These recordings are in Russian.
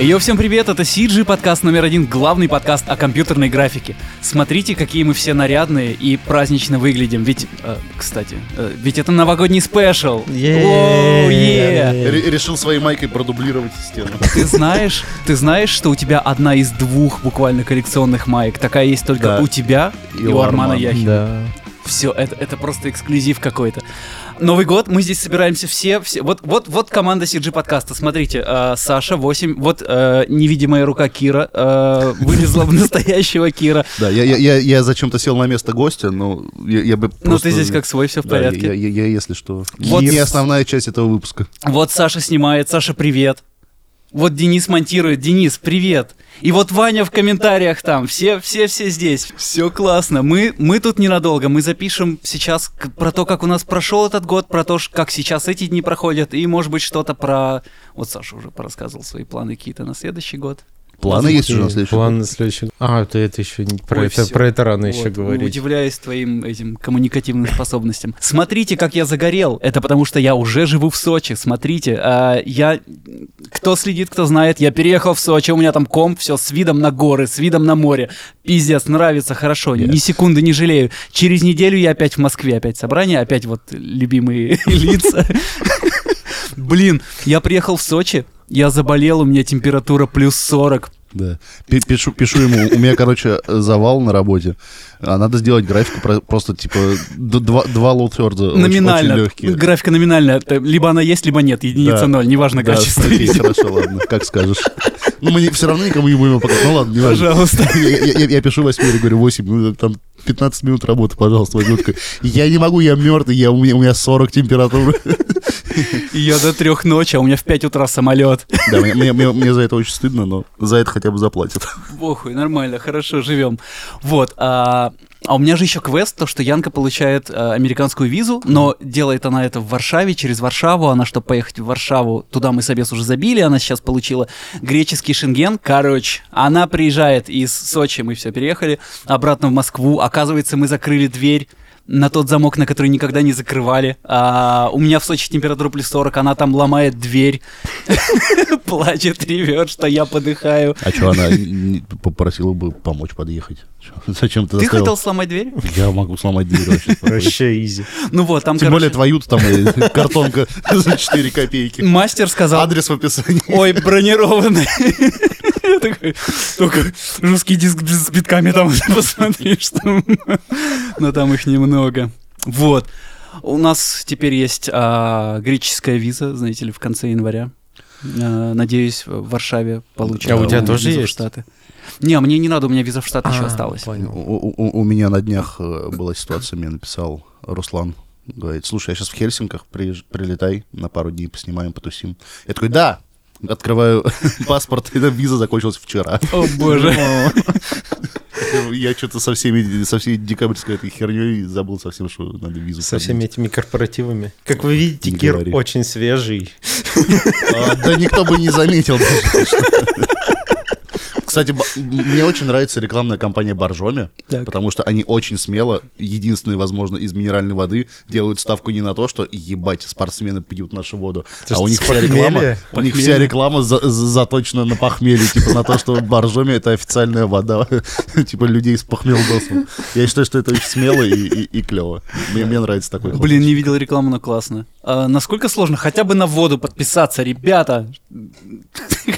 Йо, всем привет, это CG подкаст номер один, главный подкаст о компьютерной графике. Смотрите, какие мы все нарядные и празднично выглядим, ведь, э, кстати, э, ведь это новогодний спешл. Оу, е. Ре- Решил своей майкой продублировать стену. Ты знаешь, ты знаешь, что у тебя одна из двух буквально коллекционных маек, такая есть только Да. у тебя и, у Армана Яхина. Да. Все, это, это просто эксклюзив какой-то. Новый год, мы здесь собираемся все, все. Вот, вот, вот команда CG подкаста. Смотрите, э, Саша 8, вот э, невидимая рука Кира э, вылезла в настоящего Кира. Да, я, я, я, я зачем-то сел на место гостя, но я, я бы Ну просто- ты здесь как свой, все в Да, я- порядке. Я, я- если что. Вот не основная часть этого выпуска. Вот Саша снимает, Саша, привет. Вот Денис монтирует, Денис, привет. И вот Ваня в комментариях там, все, все, все здесь. Все классно. Мы, мы тут ненадолго, мы запишем сейчас про то, как у нас прошел этот год, про то, как сейчас эти дни проходят, и, может быть, что-то про... Вот Саша уже порассказывал свои планы какие-то на следующий год. Планы есть уже на следующий План год? на следующий год. А, ты это еще не про Ой, это, про это рано еще Вот, говорить. Удивляюсь твоим этим коммуникативным способностям. Смотрите, как я загорел. Это потому что я уже живу в Сочи. Смотрите, а, я... Кто следит, кто знает, я переехал в Сочи, у меня там комп, все с видом на горы, с видом на море. Пиздец, нравится, хорошо, ни секунды не жалею. Через неделю я опять в Москве, опять собрание, опять вот любимые лица. Блин, я приехал в Сочи, я заболел, у меня температура плюс 40. Да. Пи- Пишу, пишу ему, у меня, короче, завал на работе, а надо сделать графику про- просто, типа, два, два очень, Номинально. очень легкие. Графика номинальная. Либо она есть, либо нет. Единица Да. ноль. Неважно Да, качество. окей, хорошо, ладно, как скажешь. Ну, мы все равно никому не будем показывать. Ну, ладно, не важно. Пожалуйста. Я, я- я пишу Васьмире, говорю, 8, ну, там 15 минут работы, пожалуйста, такой, Я не могу, я мертвый, я, у, меня, у меня 40 температуры. И я до трех ночи, а у меня в 5 утра самолет. Да, мне, мне- мне- мне за это очень стыдно, но за это хотя бы заплатят. Похуй, нормально, хорошо, живем. Вот. А, а у меня же еще квест, то, что Янка получает а, американскую визу, но делает она это в Варшаве, через Варшаву. Она, чтобы поехать в Варшаву, туда мы собес уже забили, она сейчас получила греческий шенген. Короче, она приезжает из Сочи, мы все переехали, обратно в Москву. Оказывается, мы закрыли дверь на тот замок, на который никогда не закрывали. А, у меня в Сочи температура плюс 40, она там ломает дверь, плачет, ревет, что я подыхаю. А что, она попросила бы помочь подъехать? Зачем ты Ты хотел сломать дверь? Я могу сломать дверь вообще. Вообще изи. Ну вот, там, Тем более твою там э, картонка за 4 копейки. мастер сказал, Адрес в описании. ой, бронированный. Я такой, только жесткий диск с битками там посмотри, что... Но там их немного. Вот. У нас теперь есть а, греческая виза, знаете ли, в конце января. А, надеюсь, в Варшаве получим. А у тебя тоже в есть? Штаты. Не, мне не надо, у меня виза в Штаты еще А, осталась. понял. У, у- у меня на днях э, была ситуация, мне написал Руслан. Говорит, слушай, я сейчас в Хельсинках, приезж- прилетай, на пару дней поснимаем, потусим. Я такой, да! Открываю паспорт, и эта виза закончилась вчера. О боже. Я что-то со всеми, со всей декабрьской этой херней забыл совсем, что надо визу Со всеми этими корпоративами. Как вы видите, Кир очень свежий. А, Да никто бы не заметил даже. Кстати, мне очень нравится рекламная кампания Боржоми, потому что они очень смело, единственные, возможно, из минеральной воды, делают ставку не на то, что ебать, спортсмены пьют нашу воду, а у них вся реклама, у них вся реклама за- за- заточена на похмелье, типа на то, что Боржоми это официальная вода, типа людей с похмелдосом. Я считаю, что это очень смело и, клево. Мне, нравится такой. Блин, не видел рекламу, но классно. А, насколько сложно хотя бы на воду подписаться, ребята?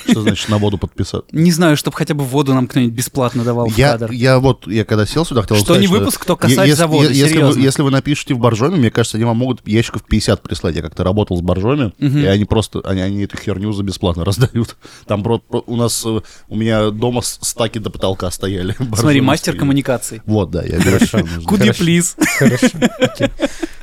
Что значит на воду подписаться? Не знаю, чтобы хотя бы воду нам кто-нибудь бесплатно давал в Я, кадр. я вот, я когда сел сюда, хотел Что сказать, не выпуск, то касать е- завода, е- если, серьезно. вы, если вы напишете в Боржоме, мне кажется, они вам могут ящиков 50 прислать. Я как-то работал с Боржоми, и они просто, они, они эту херню за бесплатно раздают. Там про- про- у нас, э, у меня дома стаки до потолка стояли. Смотри, мастер стояли. коммуникаций. Вот, да, я что нужно. Could you Хорошо.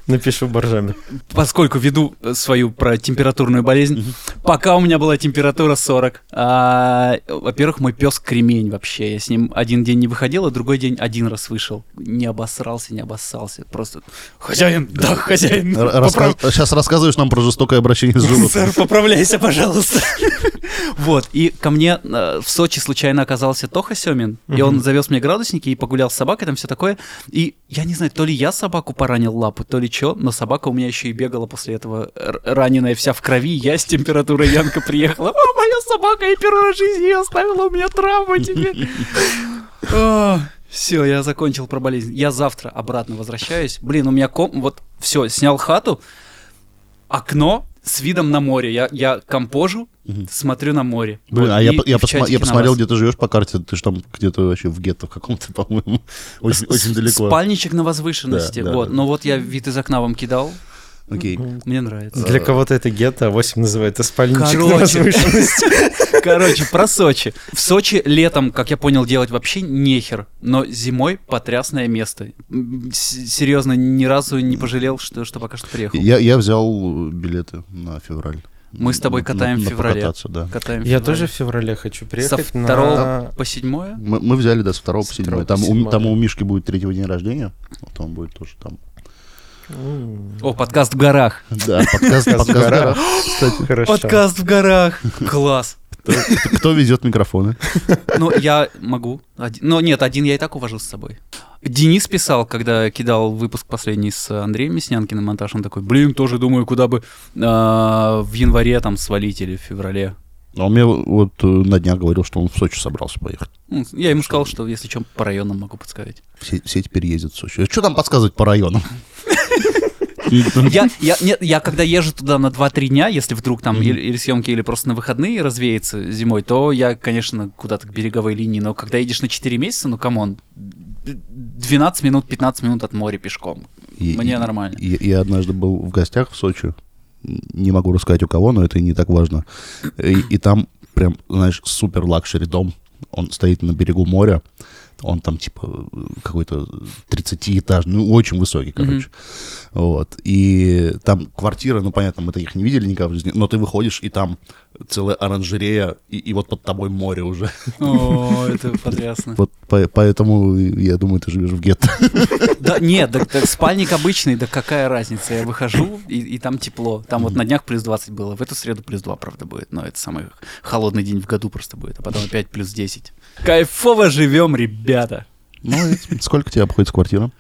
Напишу боржами. Поскольку веду э, свою про температурную болезнь, пока у меня была температура 40, а, во-первых, мой пес кремень вообще. Я с ним один день не выходил, а другой день один раз вышел. Не обосрался, не обоссался. Просто хозяин, да, хозяин. Р- раска- поправ- Сейчас рассказываешь нам про жестокое обращение с Сэр, животными. поправляйся, пожалуйста. Вот, и ко мне э, в Сочи случайно оказался Тоха Семин, и он завез мне градусники и погулял с собакой, там все такое. И я не знаю, то ли я собаку поранил лапу, то ли что, но собака у меня еще и бегала после этого раненая вся в крови, я с температурой Янка приехала. О, моя собака, я первый раз в жизни оставила у меня травму теперь. Все, я закончил про болезнь. Я завтра обратно возвращаюсь. Блин, у меня ком... Вот, все, снял хату, окно с видом на море. Я, я компожу, смотрю на море. Блин, Вот, а я, и- я, посма- я посмотрел, где ты живешь по карте, ты же там где-то вообще в гетто в каком-то, по-моему, очень, очень далеко. Спальничек на возвышенности. Да, да, вот. да. Но вот я вид из окна вам кидал. Окей. Мне нравится. Для кого-то это гетто, а 8 называет это спальничек на Короче. Короче, про Сочи. В Сочи летом, как я понял, делать вообще нехер, но зимой потрясное место. Серьезно, ни разу не пожалел, что, что пока что приехал. Я, я взял билеты на февраль. Мы с тобой На- катаем на- в на феврале. да. Катаем в Я феврале. тоже в феврале хочу Со приехать на... второго по седьмое? Мы, мы взяли, да, с второго по С седьмое. второго по Там, у, седьмое. там у Мишки будет третьего день рождения. Вот он будет тоже там. О, подкаст в горах. Да, подкаст, подкаст в горах, кстати. Хорошо. Подкаст в горах. Класс. Кто, кто везет микрофоны? Ну, я могу. Один- Но нет, один я и так увожу с собой. Денис писал, когда кидал выпуск последний с Андреем Мяснянкиным монтаж, он такой, блин, тоже думаю, куда бы а, в январе там свалить или в феврале. А он мне вот э, на днях говорил, что он в Сочи собрался поехать. Я ему сказал, что если что, по районам могу подсказать. Все, все теперь ездят в Сочи. Что там подсказывать по районам? Я, я, нет, я когда езжу туда на 2-3 дня, если вдруг там или, или съемки, или просто на выходные развеяться зимой, то я, конечно, куда-то к береговой линии. Но когда едешь на 4 месяца, ну come on, 12 минут, 15 минут от моря пешком. И- Мне нормально. Я, я однажды был в гостях в Сочи. Не могу рассказать у кого, но это и не так важно. И, и там прям, знаешь, супер luxury дом. Он стоит на берегу моря. Он там типа какой-то 30-этажный, ну, очень высокий, короче. Вот. И там квартиры, ну, понятно, мы таких не видели никогда в жизни, но ты выходишь, и там целая оранжерея, и, и вот под тобой море уже. О, это потрясно. Вот по- поэтому, я думаю, ты живешь в гетто. Да, нет, да, да спальник обычный, да какая разница? Я выхожу, и, и там тепло. Там вот на днях плюс 20 было, в эту среду плюс 2, правда, будет. Но это самый холодный день в году просто будет, а потом опять плюс 10. Кайфово живем, ребята! Ну, сколько тебе обходится квартира?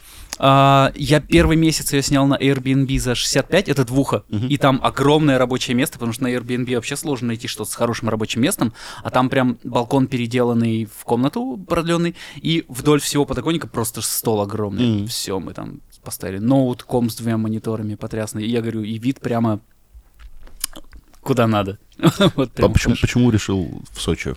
А, я первый месяц ее снял на Airbnb за 65, это двуха, и там огромное рабочее место, потому что на Airbnb вообще сложно найти что-то с хорошим рабочим местом, а там прям балкон переделанный в комнату продленный, и вдоль всего подоконника просто стол огромный. Мгм. Все, мы там поставили ноут, ком с двумя мониторами, потрясный. И я говорю, и вид прямо куда надо. Вот А прям почему, хорошо. почему решил в Сочи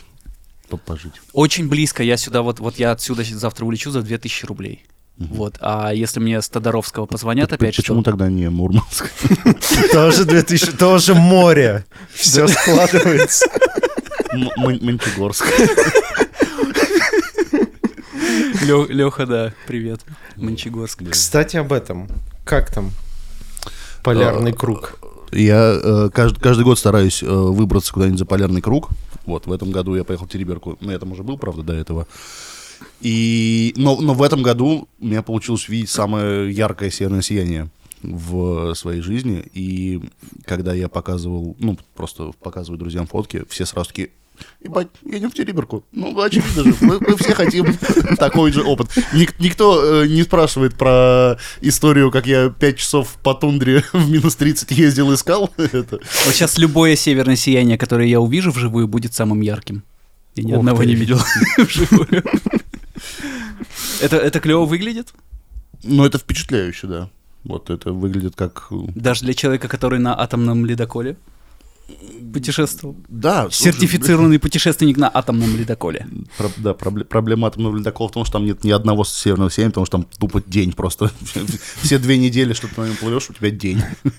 по- пожить? Очень близко, я сюда вот, вот я отсюда завтра улечу за 2000 рублей. Вот, а если мне с Тодоровского позвонят П- опять, Почему что... тогда не Мурманск? Тоже 2000, тоже море. Все складывается. Мончегорск. Леха, да, привет, Мончегорск. Кстати, об этом. Как там? Полярный круг. Я э, кажд- каждый год стараюсь э, выбраться куда-нибудь за полярный круг. Вот, в этом году я поехал в Териберку. На этом уже был, правда, до этого. И, но, но в этом году у меня получилось увидеть самое яркое северное сияние в своей жизни. И когда я показывал, ну, просто показываю друзьям фотки, все сразу такие, Ебать, едем в Териберку. Ну, очевидно же, мы, мы все хотим такой же опыт. Ник- никто э, не спрашивает про историю, как я пять часов по тундре в минус 30 ездил, искал это. Вот сейчас любое северное сияние, которое я увижу вживую, будет самым ярким. Я ни Ух одного ты. не видел вживую. Это, это клево выглядит? Ну, это впечатляюще, да. Вот это выглядит как... э, Даже для человека, который на атомном ледоколе путешествовал. Да, слушай, Сертифицированный путешественник на атомном ледоколе. Про- да, пробле- проблема атомного ледокола в том, что там нет ни одного северного сияния, потому что там тупо день просто. Все две недели, что ты на нем плывешь, у тебя день.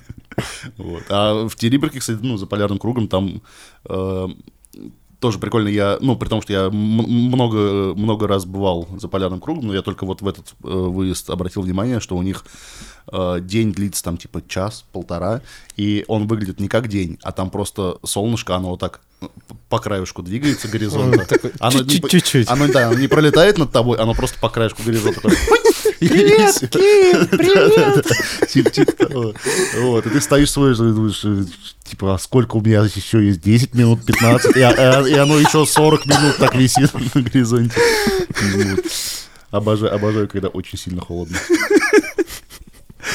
Вот. А в Териберке, кстати, ну, за полярным кругом там э, тоже прикольно. Я, ну, при том, что я много, много раз бывал за полярным кругом, но я только вот в этот э, выезд обратил внимание, что у них день длится там типа час, полтора, и он выглядит не как день, а там просто солнышко, оно вот так э, по краешку двигается горизонта. Оно чуть-чуть. Оно, да, оно не пролетает над тобой, оно просто по краешку горизонта. Привет, Ким, привет! Типа типа того. Вот, и ты стоишь свой, думаешь, э, типа, а сколько у меня еще есть? 10 минут, 15, и, и оно еще 40 минут так висит на горизонте. Вот. Обожаю, обожаю, когда очень сильно холодно.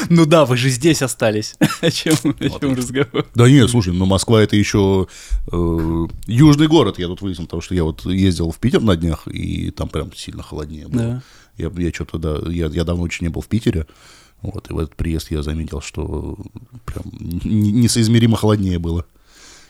Ну да, вы же здесь остались. О чем, о чем разговор? Да нет, слушай, ну Москва это еще э, южный город, я тут выяснил, потому что я вот ездил в Питер на днях, и там прям сильно холоднее было. Да. Я, я что-то, да, я, я давно очень не был в Питере, вот, и в этот приезд я заметил, что прям несоизмеримо холоднее было.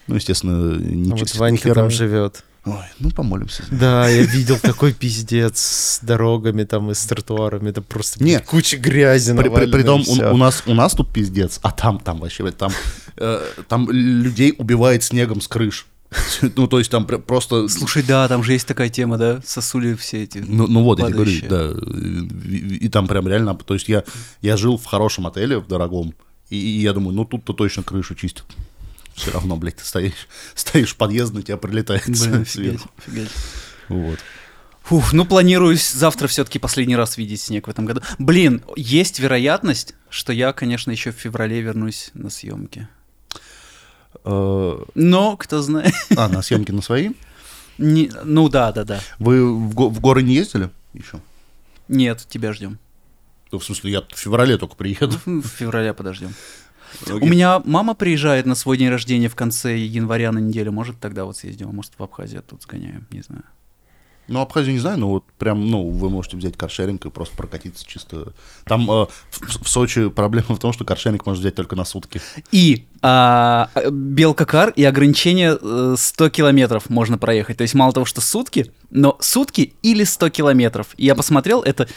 Ну, естественно, не А вот Ванька там живет. Ой, ну, помолимся. Да, я видел такой пиздец с дорогами там и с тротуарами. Это просто Не. блядь, куча грязи При, при- навалена, притом и всё. у, у нас, у нас тут пиздец, а там, там вообще, там, э, там людей убивает снегом с крыш. Ну, то есть там пр- просто... Слушай, да, там же есть такая тема, да? Сосули все эти. Ну, ну вот, я тебе говорю, падающие. да. И, и там прям реально, то есть я, я жил в хорошем отеле, в дорогом, и, и я думаю, ну тут-то точно крышу чистят. Все равно, блядь, ты стоишь, стоишь в подъезд, на тебя прилетает Блин, сверху. офигеть. Вот. Фух, ну планирую завтра все-таки последний раз видеть снег в этом году. Блин, есть вероятность, что я, конечно, еще в феврале вернусь на съемки. Э, Но, кто знает. А, на съемки на свои? Не- ну да, да, да. Вы в, го- в горы не ездили еще? Нет, тебя ждем. Ну, в смысле, я в феврале только приеду. В феврале подождем. У Окей. меня мама приезжает на свой день рождения в конце января на неделю. Может, тогда вот съездим, а может, в Абхазию тут сгоняем, не знаю. Ну, Абхазию не знаю, но вот прям, ну, вы можете взять каршеринг и просто прокатиться чисто. Там э, в, в Сочи проблема в том, что каршеринг можно взять только на сутки. И а, Белкакар и ограничение э, 100 километров можно проехать. То есть мало того, что сутки, но сутки или 100 километров. И я посмотрел, это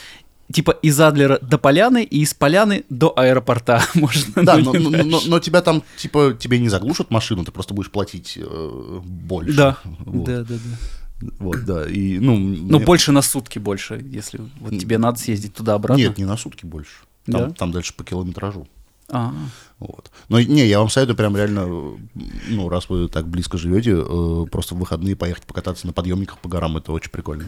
типа из Адлера до Поляны и из Поляны до аэропорта можно. Да, но, но- но- но тебя там, типа, тебе не заглушат машину, ты просто будешь платить э, больше. Да, Вот. да, да, да. Вот, да. И, ну, Ну, мне- больше на сутки больше, если вот тебе надо съездить туда-обратно. Нет, не на сутки больше. Там, Да? там дальше по километражу. А, Вот. Но не, я вам советую прям реально, э, ну, раз вы так близко живете, э, просто в выходные поехать покататься на подъемниках по горам, это очень прикольно.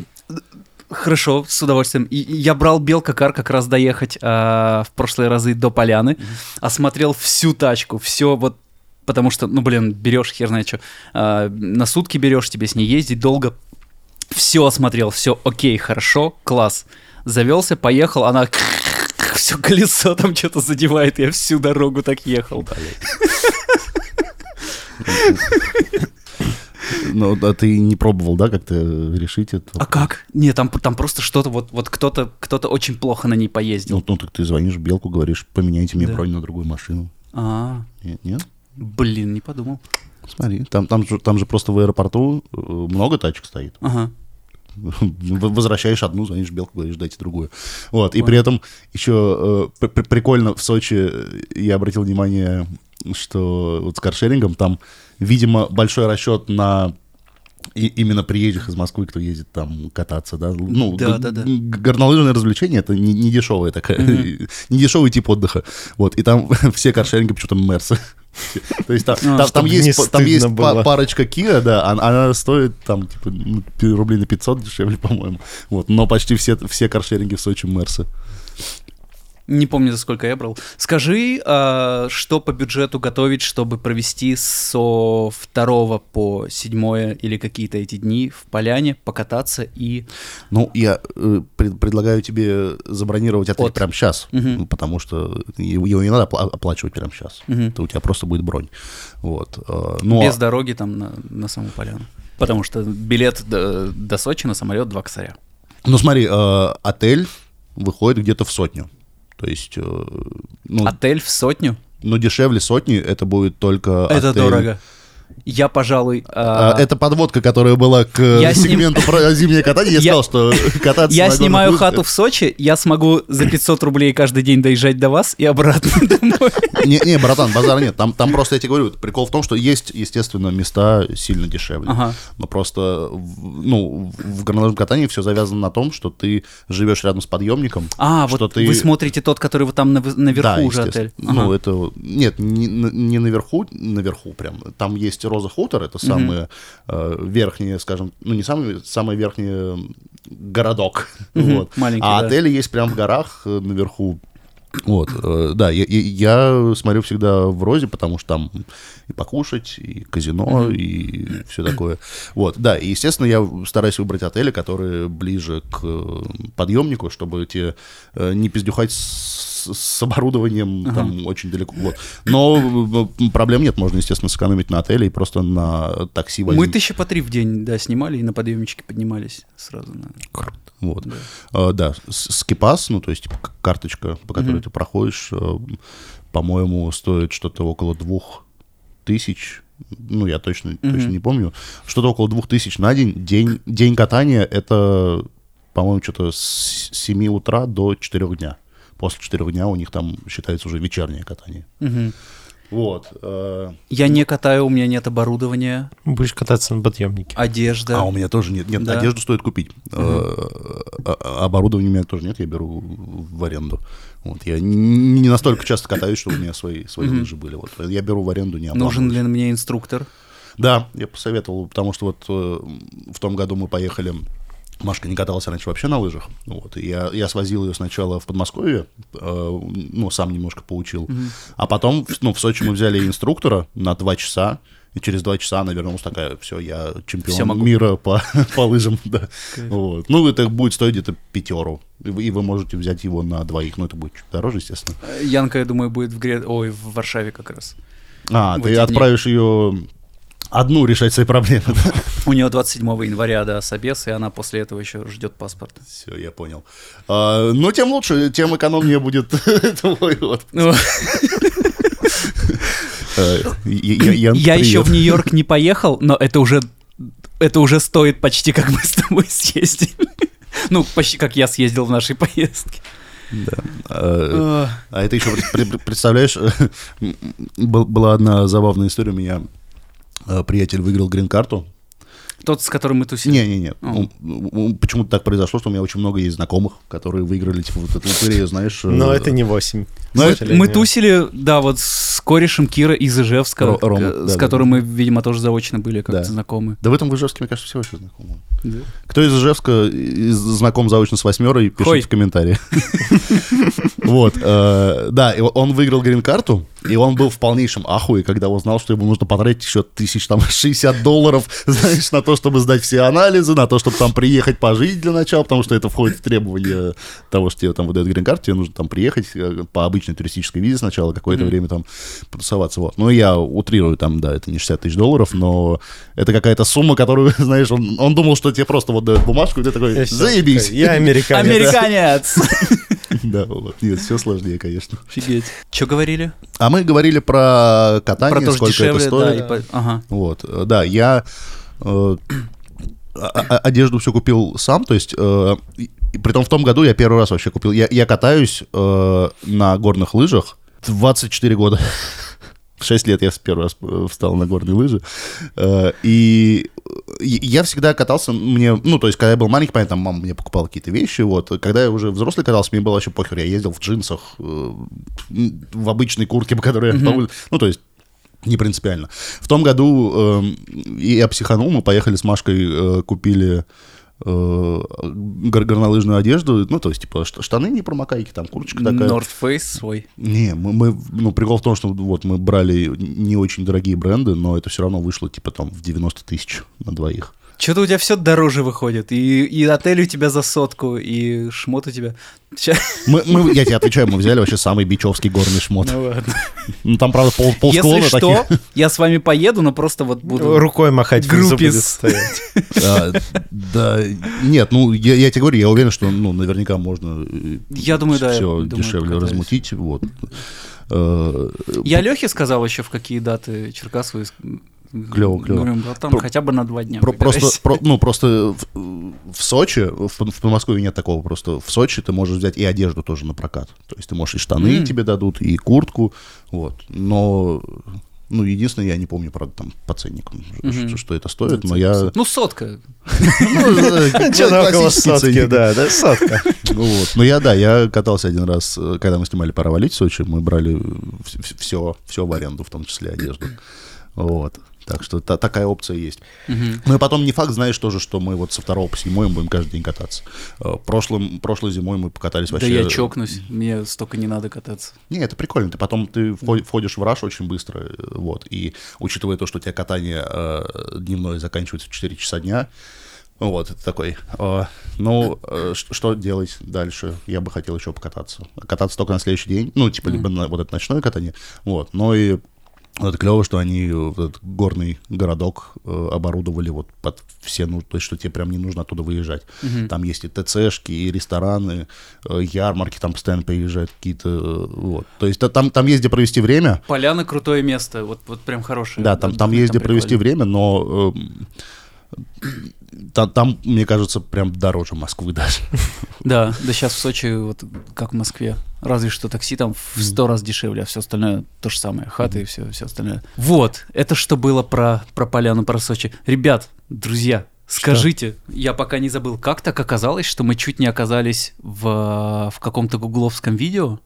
Хорошо, с удовольствием. И- я брал Белкакар как раз доехать а, в прошлые разы до Поляны, осмотрел всю тачку, все вот потому что, ну, блин, берешь хер знает что, на сутки берешь, тебе с ней ездить долго. Все осмотрел, все окей, хорошо, класс. Завелся, поехал, она все колесо там что-то задевает, я всю дорогу так ехал. Ну, а ты не пробовал, да, как-то решить это? А как? Не, там, там просто что-то, вот, вот кто-то кто очень плохо на ней поездил. Ну, ну, так ты звонишь Белку, говоришь, поменяйте мне Да. бронь на другую машину. А, Нет? нет? блин, не подумал. Смотри, там, там, же, там же просто в аэропорту э, много тачек стоит. Ага. Возвращаешь одну, звонишь Белку, говоришь, дайте другую. Вот, и при этом еще э, при- прикольно в Сочи э, я обратил внимание, что вот с каршерингом там, видимо, большой расчет на и- именно приезжих из Москвы, кто ездит там кататься, да, ну, Да, да, да. горнолыжное развлечение это не, не дешевая такая, не дешевый тип отдыха, вот, и там все каршеринги почему-то мерсы. То есть там, А, там, чтоб там не есть, там было. парочка Kia, да, он- она стоит там типа ну, рублей на 500 дешевле, по-моему. Вот, но почти все, все каршеринги в Сочи мерсы. Не помню, за сколько я брал. Скажи, а, что по бюджету готовить, чтобы провести со 2 по 7 или какие-то эти дни в поляне, покататься и... Ну, я э, пред- предлагаю тебе забронировать отель От. прямо сейчас, Мгм. потому что его его не надо опла- оплачивать прямо сейчас. Мгм. Это у тебя просто будет бронь. Вот. э, Ну, без а- дороги там на, на саму поляну. Потому что билет до, до Сочи на самолет 2 косаря. ну, смотри, э, отель выходит где-то в сотню. То есть, э, ну, Отель в сотню? но дешевле сотни это будет только Это отель. дорого. Я, пожалуй... А, Это подводка, которая была к Я э, сним- сегменту про зимнее катание. Я Я- сказал, что кататься Я снимаю лыжах- хату в Сочи, я смогу за 500 рублей каждый день доезжать до вас и обратно домой. Не, не, братан, базара нет. Там, там просто, я тебе говорю, прикол в том, что есть, естественно, места сильно дешевле. Ага. Но просто, ну, в горнолыжном катании все завязано на том, что ты живешь рядом с подъемником. А, что вот ты... вы смотрите тот, который вот там нав- наверху Да, уже отель. Ну, Ага. это... Нет, не, не наверху, наверху прям. Там есть Роза Хутор, это самый э, верхний, скажем, ну не самый, самый верхний э, городок, Мгм, вот. маленький, а да. отели есть прям в горах э, наверху. Вот, да, я, я- смотрю всегда в Розе, потому что там и покушать, и казино, и все такое. Вот, да, и, естественно, я стараюсь выбрать отели, которые ближе к подъемнику, чтобы те не пиздюхать с, с оборудованием там очень далеко. Вот. Но проблем нет, можно, естественно, сэкономить на отеле и просто на такси возить. Мы тысячи по три в день, да, снимали и на подъемничке поднимались сразу. на- Вот. Да. А, да, с- скипас, ну, то есть типа, карточка, по которой ты проходишь, э, по-моему, стоит что-то около двух тысяч. Ну, я точно, Мгм. точно не помню. Что-то около двух тысяч на день. День, день катания — это, по-моему, что-то с 7 утра до 4 дня. После 4 дня у них там считается уже вечернее катание. Мгм. Вот. э, Я не катаю, у меня нет оборудования, Будешь кататься на подъемнике. одежда. А у меня тоже нет. Нет, Да. одежду стоит купить. Э, а- а- Оборудования у меня тоже нет, я беру в аренду. Вот, я не не настолько часто катаюсь, чтобы у меня свои, свои Мгм. лыжи были. Вот, я беру в аренду, не Нужен ли мне инструктор? Да, я посоветовал, потому что вот э, в том году мы поехали, Машка не каталась раньше вообще на лыжах, вот, и я, я свозил ее сначала в Подмосковье, э, ну, сам немножко поучил, а потом, ну, в Сочи мы взяли инструктора на два часа, и через два часа она вернулась такая, все, я чемпион могу». мира по, по лыжам, да. Вот. Ну, это будет стоить где-то пятеру, и вы, и вы можете взять его на двоих, но это будет чуть дороже, естественно. Янка, я думаю, будет в Гре... Ой, в Варшаве как раз. А, В ты эти дни. отправишь ее одну решать свои проблемы? У нее 27 января, да, собес, и она после этого еще ждет паспорт. Все, я понял. А, ну, тем лучше, тем экономнее будет твой вот. Ну, Э, я- еще в Нью-Йорк не поехал, но это уже это уже стоит почти как мы с тобой съездили. Ну, почти как я съездил в нашей поездке. Да. А а это еще, пред- пред- представляешь, был- была одна забавная история. У меня приятель выиграл грин-карту. Тот, с которым мы тусили. Не-не-не. А. Он- Почему-то так произошло, что у меня очень много есть знакомых, которые выиграли, типа, вот эту лотерею, знаешь. Но э, это не 8. Но это-. Мы тусили, да, вот с корешем Кира из Ижевска, Ро- Рома, к- да, с да, которым да. мы, видимо, тоже заочно были как-то Да. знакомы. Да в этом в Ижевске, мне кажется, все вообще знакомы. Кто из Ижевска знаком заочно с восьмерой, пишите Хой. в комментарии. Вот, э, да, и он выиграл грин-карту, и он был в полнейшем ахуе, когда узнал, что ему нужно потратить еще тысяч там 60 долларов, знаешь, на то, чтобы сдать все анализы, на то, чтобы там приехать пожить для начала, потому что это входит в требования того, что тебе там выдают грин-карту, тебе нужно там приехать э, по обычной туристической визе сначала, какое-то время там потусоваться, вот. Ну, я утрирую там, да, это не 60 тысяч долларов, но это какая-то сумма, которую, знаешь, он, он думал, что тебе просто вот дают бумажку, и ты такой, заебись. Я американец. Американец! Да, вот. Нет, все сложнее, конечно. Офигеть. Что говорили? А мы говорили про катание, Про то, сколько это дешевле, стоит. да, и по- Ага. Вот, э, да, я э, а- а- одежду все купил сам, то есть, э, притом в том году я первый раз вообще купил. Я, я катаюсь э, на горных лыжах 24 года. В 6 лет я с первый раз э, встал на горные лыжи. Э, И я всегда катался, мне, ну, то есть, когда я был маленький, понятно, мама мне покупала какие-то вещи, вот. Когда я уже взрослый катался, мне было вообще похер. Я ездил в джинсах, э, в обычной куртке, по которой я по улице- Ну, то есть, не принципиально. В том году эм, я психанул, мы поехали с Машкой, э, купили э, гор- горнолыжную одежду, ну, то есть, типа, штаны не промокайки, там, курточка такая. North Face свой. Не, мы, мы, ну, прикол в том, что вот мы брали не очень дорогие бренды, но это все равно вышло, типа, там, в 90 тысяч на двоих. Что-то у тебя все дороже выходит. И, и отель у тебя за сотку, и шмот у тебя... Мы, мы- я тебе отвечаю, мы взяли вообще самый бичевский горный шмот. Ну ладно. Ну, там, правда, пол, пол Если склона что, таких. я с вами поеду, но просто вот буду... Рукой махать внизу будет стоять. А, Да, нет, ну, я, я тебе говорю, я уверен, что, ну, наверняка можно Я думаю, да, я все думаю, дешевле покатаюсь. размутить, вот. Э, Я Лехе сказал еще, в какие даты Черкасову... Клёво, клёво. Говорю, братан, Про- хотя бы на два дня Про- просто, про- ну, просто в, в Сочи, в, в Подмосковье нет такого, просто в Сочи ты можешь взять и одежду тоже на прокат. То есть ты можешь и штаны М. тебе дадут, и куртку, вот. Но, ну, единственное, я не помню, правда, там по ценникам, Мгм. что, что это стоит, но я... Ну, сотка. Ну, э, Что-то около сотки, да, да, сотка. Ну Вот. Но я, да, я катался один раз, э, когда мы снимали «Пора валить» в Сочи, мы брали все, все в аренду, в том числе одежду. Вот. Так что та- такая опция есть. Мгм. Ну и потом не факт, знаешь, тоже, что мы вот со второго по седьмой будем каждый день кататься. Э, Прошлым, прошлой зимой мы покатались Да вообще... я чокнусь, мне столько не надо кататься. Не, это прикольно. Ты потом ты вход- входишь в раш очень быстро, э, вот. И учитывая то, что у тебя катание э, дневное заканчивается в 4 часа дня, вот, это такой, э, ну, э, что делать дальше? Я бы хотел еще покататься. Кататься только на следующий день, ну, типа, либо на вот это ночное катание, вот, но и это клево, что они вот этот горный городок э, оборудовали вот под все, ну, то есть, что тебе прям не нужно оттуда выезжать. Там есть и ТЦшки, и рестораны, э, ярмарки, там постоянно приезжают какие-то, э, вот. То есть та- там, там есть где провести время, Поляна крутое место, вот, вот прям хорошее. да, там, там Отдохнуть есть где провести время, но эм, та- там, мне кажется, прям дороже Москвы даже. Да, да сейчас в Сочи, вот как в Москве. Разве что такси там в сто раз дешевле, а все остальное то же самое. Хаты и все, все остальное. Вот, это что было про, про поляну, про Сочи. Ребят, друзья, скажите, я пока не забыл, как так оказалось, что мы чуть не оказались в, в каком-то гугловском видео?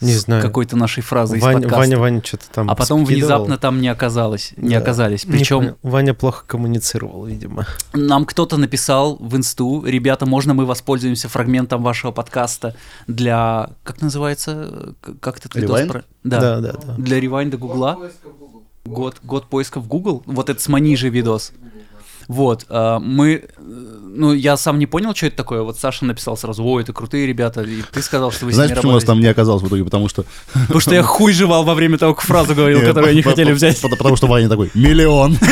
Не с знаю. какой-то нашей фразой из Ваня, подкаста. Ваня, Ваня что-то там а потом скидывал. внезапно там не оказалось, не Да. оказались. Причем. Ваня плохо коммуницировал, видимо. Нам кто-то написал в инсту, ребята, можно мы воспользуемся фрагментом вашего подкаста для, как называется, как этот видос Rewind? про- Да. Да, да, да. Для ревайнда Гугла. Год, год поиска в Google. Вот это с Манижей видос. Вот, а, мы, э, ну, я сам не понял, что это такое. Вот Саша написал сразу, ой, это крутые ребята, и ты сказал, что вы Знаешь, с ними почему нас работаете. там не оказалось в итоге? Потому что... Потому что я хуй жевал во время того, как фразу говорил, которую они хотели взять. по- Потому что Ваня такой, миллион.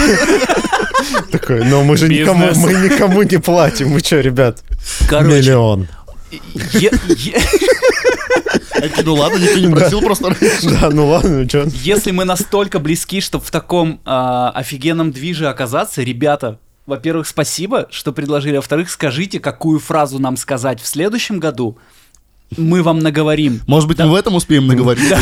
Такой, но мы же никому, мы никому не платим. Мы что, ребят? Короче, Миллион. Ну ладно, никто не просил просто. Да, ну ладно, что? Если мы настолько близки, чтобы в таком а, офигенном движе оказаться, ребята, во-первых, спасибо, что предложили. Во-вторых, скажите, какую фразу нам сказать в следующем году. Мы вам наговорим. Может быть, мы в этом успеем наговорить.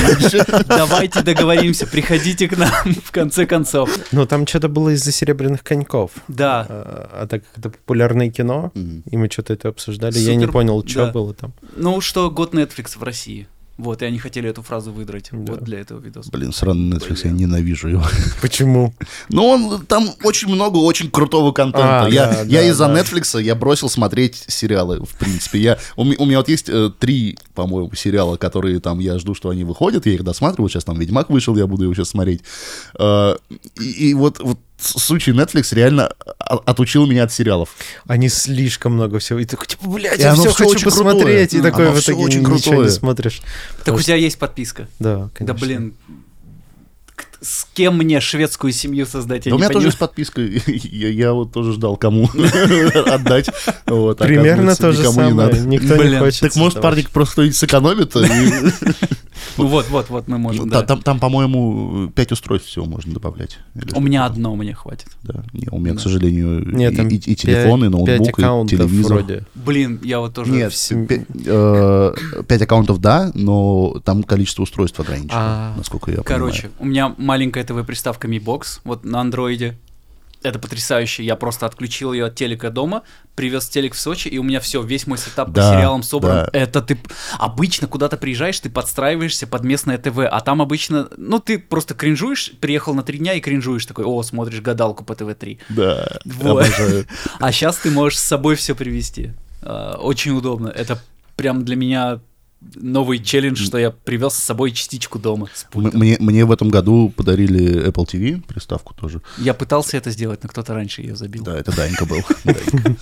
Давайте договоримся, приходите к нам в конце концов. Ну, там что-то было из-за серебряных коньков. Да, А, а так как это популярное кино, и мы что-то это обсуждали, я не понял, что да. было там. ну что год Netflix в России. Вот, и они хотели эту фразу выдрать. Да. Вот для этого видоса. Блин, сраный Netflix, я ненавижу его. Почему? Ну, он, там очень много очень крутого контента. А, я да, я да, из-за да. Netflix я бросил смотреть сериалы, в принципе. Я, у, у меня вот есть э, три, по-моему, сериала, которые там я жду, что они выходят, я их досматриваю. Сейчас там Ведьмак вышел, я буду его сейчас смотреть. Э, и, и вот, вот с- случай Netflix реально отучил меня от сериалов. Они слишком много всего. И такой, типа, блядь, И я все всё хочу посмотреть. крутое. И такой Оно в итоге очень ничего крутое. не смотришь. Так у тебя есть подписка. Да, конечно. Да блин, с кем мне шведскую семью создать? Я Да у меня тоже понимаю. есть подписка. Я, я вот тоже ждал, кому отдать. Вот, Примерно то же никому не самое. надо. Никто Блин, не хочет. Так может, парник просто сэкономит? Ну вот, вот, вот мы можем, да. Там, там, по-моему, пять устройств всего можно добавлять. У меня одно мне хватит. Да. Не, у меня, к сожалению, Нет, и, и- и телефон, и пять ноутбук, и аккаунтов телевизор. вроде. Блин, я вот тоже... Нет, пя- э, пять аккаунтов, да, но там количество устройств ограничено, А. насколько я Короче, понимаю. у меня маленькая ТВ-приставка Mi Box, вот на андроиде. Это потрясающе. Я просто отключил ее от телека дома, привез телек в Сочи, и у меня все, весь мой сетап Да, по сериалам собран. да. Это ты обычно куда-то приезжаешь, ты подстраиваешься под местное ТВ, а там обычно, ну ты просто кринжуешь, приехал на три дня и кринжуешь такой, о, смотришь гадалку по ТВ-3. Да, Вот. обожаю. А сейчас ты можешь с собой все привезти. А, Очень удобно. Это прям для меня новый челлендж, что я привез с собой частичку дома. Мне, мне в этом году подарили Apple TV, приставку тоже. Я пытался это сделать, но кто-то раньше ее забил. Да, это Данька был.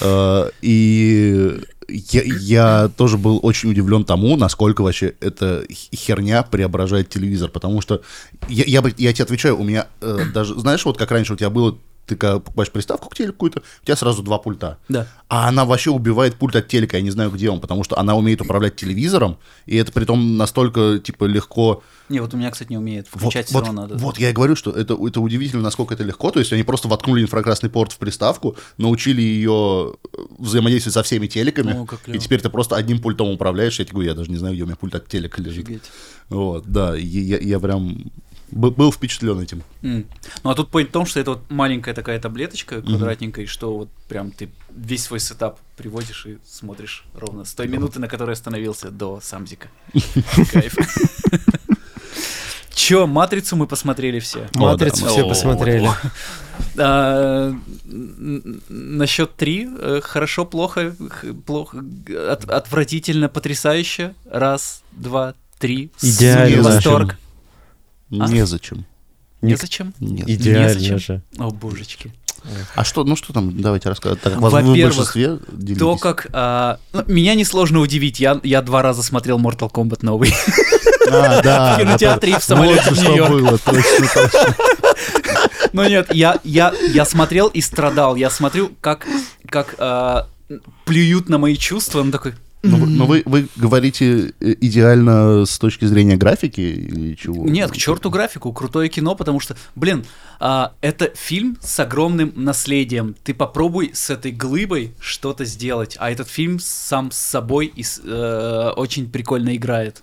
Э, И я, я тоже был очень удивлен тому, насколько вообще эта херня преображает телевизор, потому что я, я тебе отвечаю, у меня э, даже, знаешь, вот как раньше у тебя было, ты когда покупаешь приставку к телеку какую-то, у тебя сразу два пульта. Да. А она вообще убивает пульт от телека, я не знаю, где он, потому что она умеет управлять телевизором, и это при том настолько, типа, легко Не, вот у меня, кстати, не умеет. вот, Включать все вот, равно надо. вот я и говорю, что это, это удивительно, насколько это легко. То есть они просто воткнули инфракрасный порт в приставку, научили ее взаимодействовать со всеми телеками, О, и теперь ты просто одним пультом управляешь. Я тебе говорю, я даже не знаю, где у меня пульт от телека лежит. Офигеть. Вот, да, и я, я прям был впечатлен этим. М. Ну а тут point в том, что это вот маленькая такая таблеточка, квадратненькая, и что вот прям ты весь свой сетап приводишь и смотришь ровно с той минуты, на которой остановился до самзика. Кайф. Чё, «Матрицу» мы посмотрели все. Матрицу все посмотрели. А, На счет три. э, Хорошо, плохо, плохо, отвратительно, потрясающе. Раз, два, три. Идеально. Восторг. А? Незачем. Незачем? Нет. Идеально Незачем. же. О, божечки. А что, ну что там, давайте рассказывать. Так, вас Во-первых. То, как... а, ну, меня несложно удивить. Я, я два раза смотрел Mortal Kombat новый. А, да. в кинотеатре и в самолете Вот в Нью-Йорк. было, точно, точно. Но нет, я, я, я смотрел и страдал. Я смотрю, как, как а, плюют на мои чувства. Он такой... Но, вы- но вы, вы говорите э, идеально с точки зрения графики или чего? Нет, к черту графику, крутое кино, потому что, блин, а, это фильм с огромным наследием. Ты попробуй с этой глыбой что-то сделать, а этот фильм сам с собой и э, очень прикольно играет.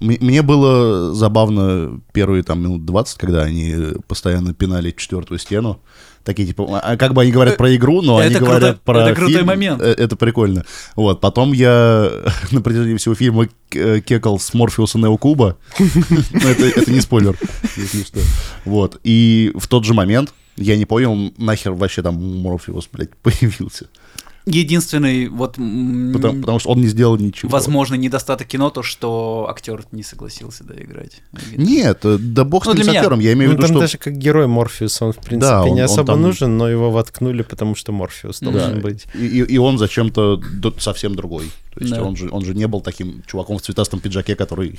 Мне было забавно первые там минут 20, когда они постоянно пинали четвертую стену. Такие типа, а как бы они говорят про игру, но они Это говорят круто- про это крутой фильм. момент. Э, Это прикольно. Вот, потом я на протяжении всего фильма э, кекал с Морфеуса Нео Куба. Это это не спойлер, если что. Вот, и в тот же момент я не понял, нахер вообще там Морфеус, блядь, появился. Единственный вот Потому, потому что он не сделал ничего. возможный недостаток кино то, что актер не согласился доиграть. Нет, э, да бог с Ну, ним для с меня. актером. Я имею в Ну, виду, там что... даже как герой Морфеус, он, в принципе, Да, он- не он особо там- нужен, но его воткнули, потому что Морфеус Да. должен быть. И, и- и он зачем-то совсем другой. То есть Да. он, же, он же не был таким чуваком в цветастом пиджаке, который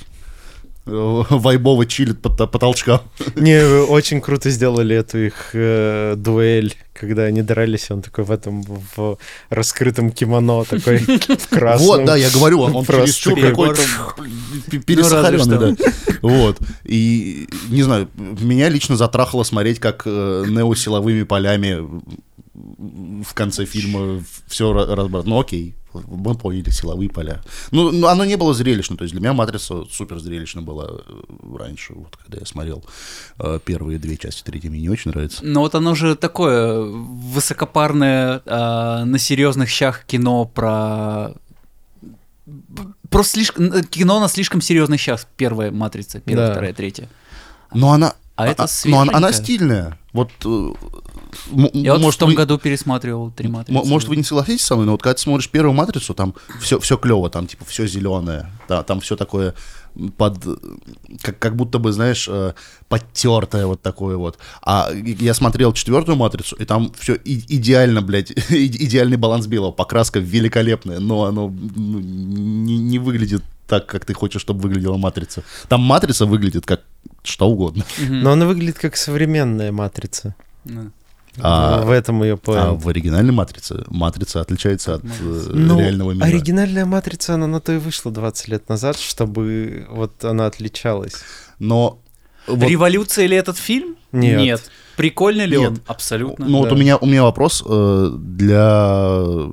вайбово чилит по, по толчкам. Не, очень круто сделали эту их э, дуэль, когда они дрались, он такой в этом, в раскрытом кимоно, такой в красном. Вот, да, я говорю, он, он Просто чересчур какой-то пересахаренный, Ну, разве да. Вот. И, не знаю, меня лично затрахало смотреть, как э, Нео силовыми полями в конце фильма все разбрат. Ну окей, мы поняли, силовые поля. Ну, ну, оно не было зрелищно, то есть для меня «Матрица» супер зрелищно была э, раньше, вот когда я смотрел э, первые две части, третья мне не очень нравится. Но вот оно же такое высокопарное а, на серьезных щах кино про просто слишком кино на слишком серьезных щах. Первая матрица, первая, Да. вторая, третья. Но она... А это но она, она стильная. Вот, э, Я вот может, в том вы- году пересматривал три матрицы. М- Может, вы не согласитесь со мной, но вот когда ты смотришь первую матрицу, там все, все клево, там типа все зеленое, да, там все такое под как, как будто бы, знаешь, э, подтертое вот такое вот. А я смотрел четвертую матрицу, и там все идеально, блядь, и- идеальный баланс белого, покраска великолепная, но оно ну, не, не выглядит так, как ты хочешь, чтобы выглядела матрица. Там матрица выглядит как что угодно. Но она выглядит как современная матрица. А- в этом ее А поинт. в оригинальной матрице матрица отличается от э, Ну, реального мира. оригинальная матрица, она на то и вышла 20 лет назад, чтобы вот она отличалась. Но вот Революция ли этот фильм? Нет. Прикольно ли Нет. он? Абсолютно. Ну вот Да. у меня у меня вопрос э, для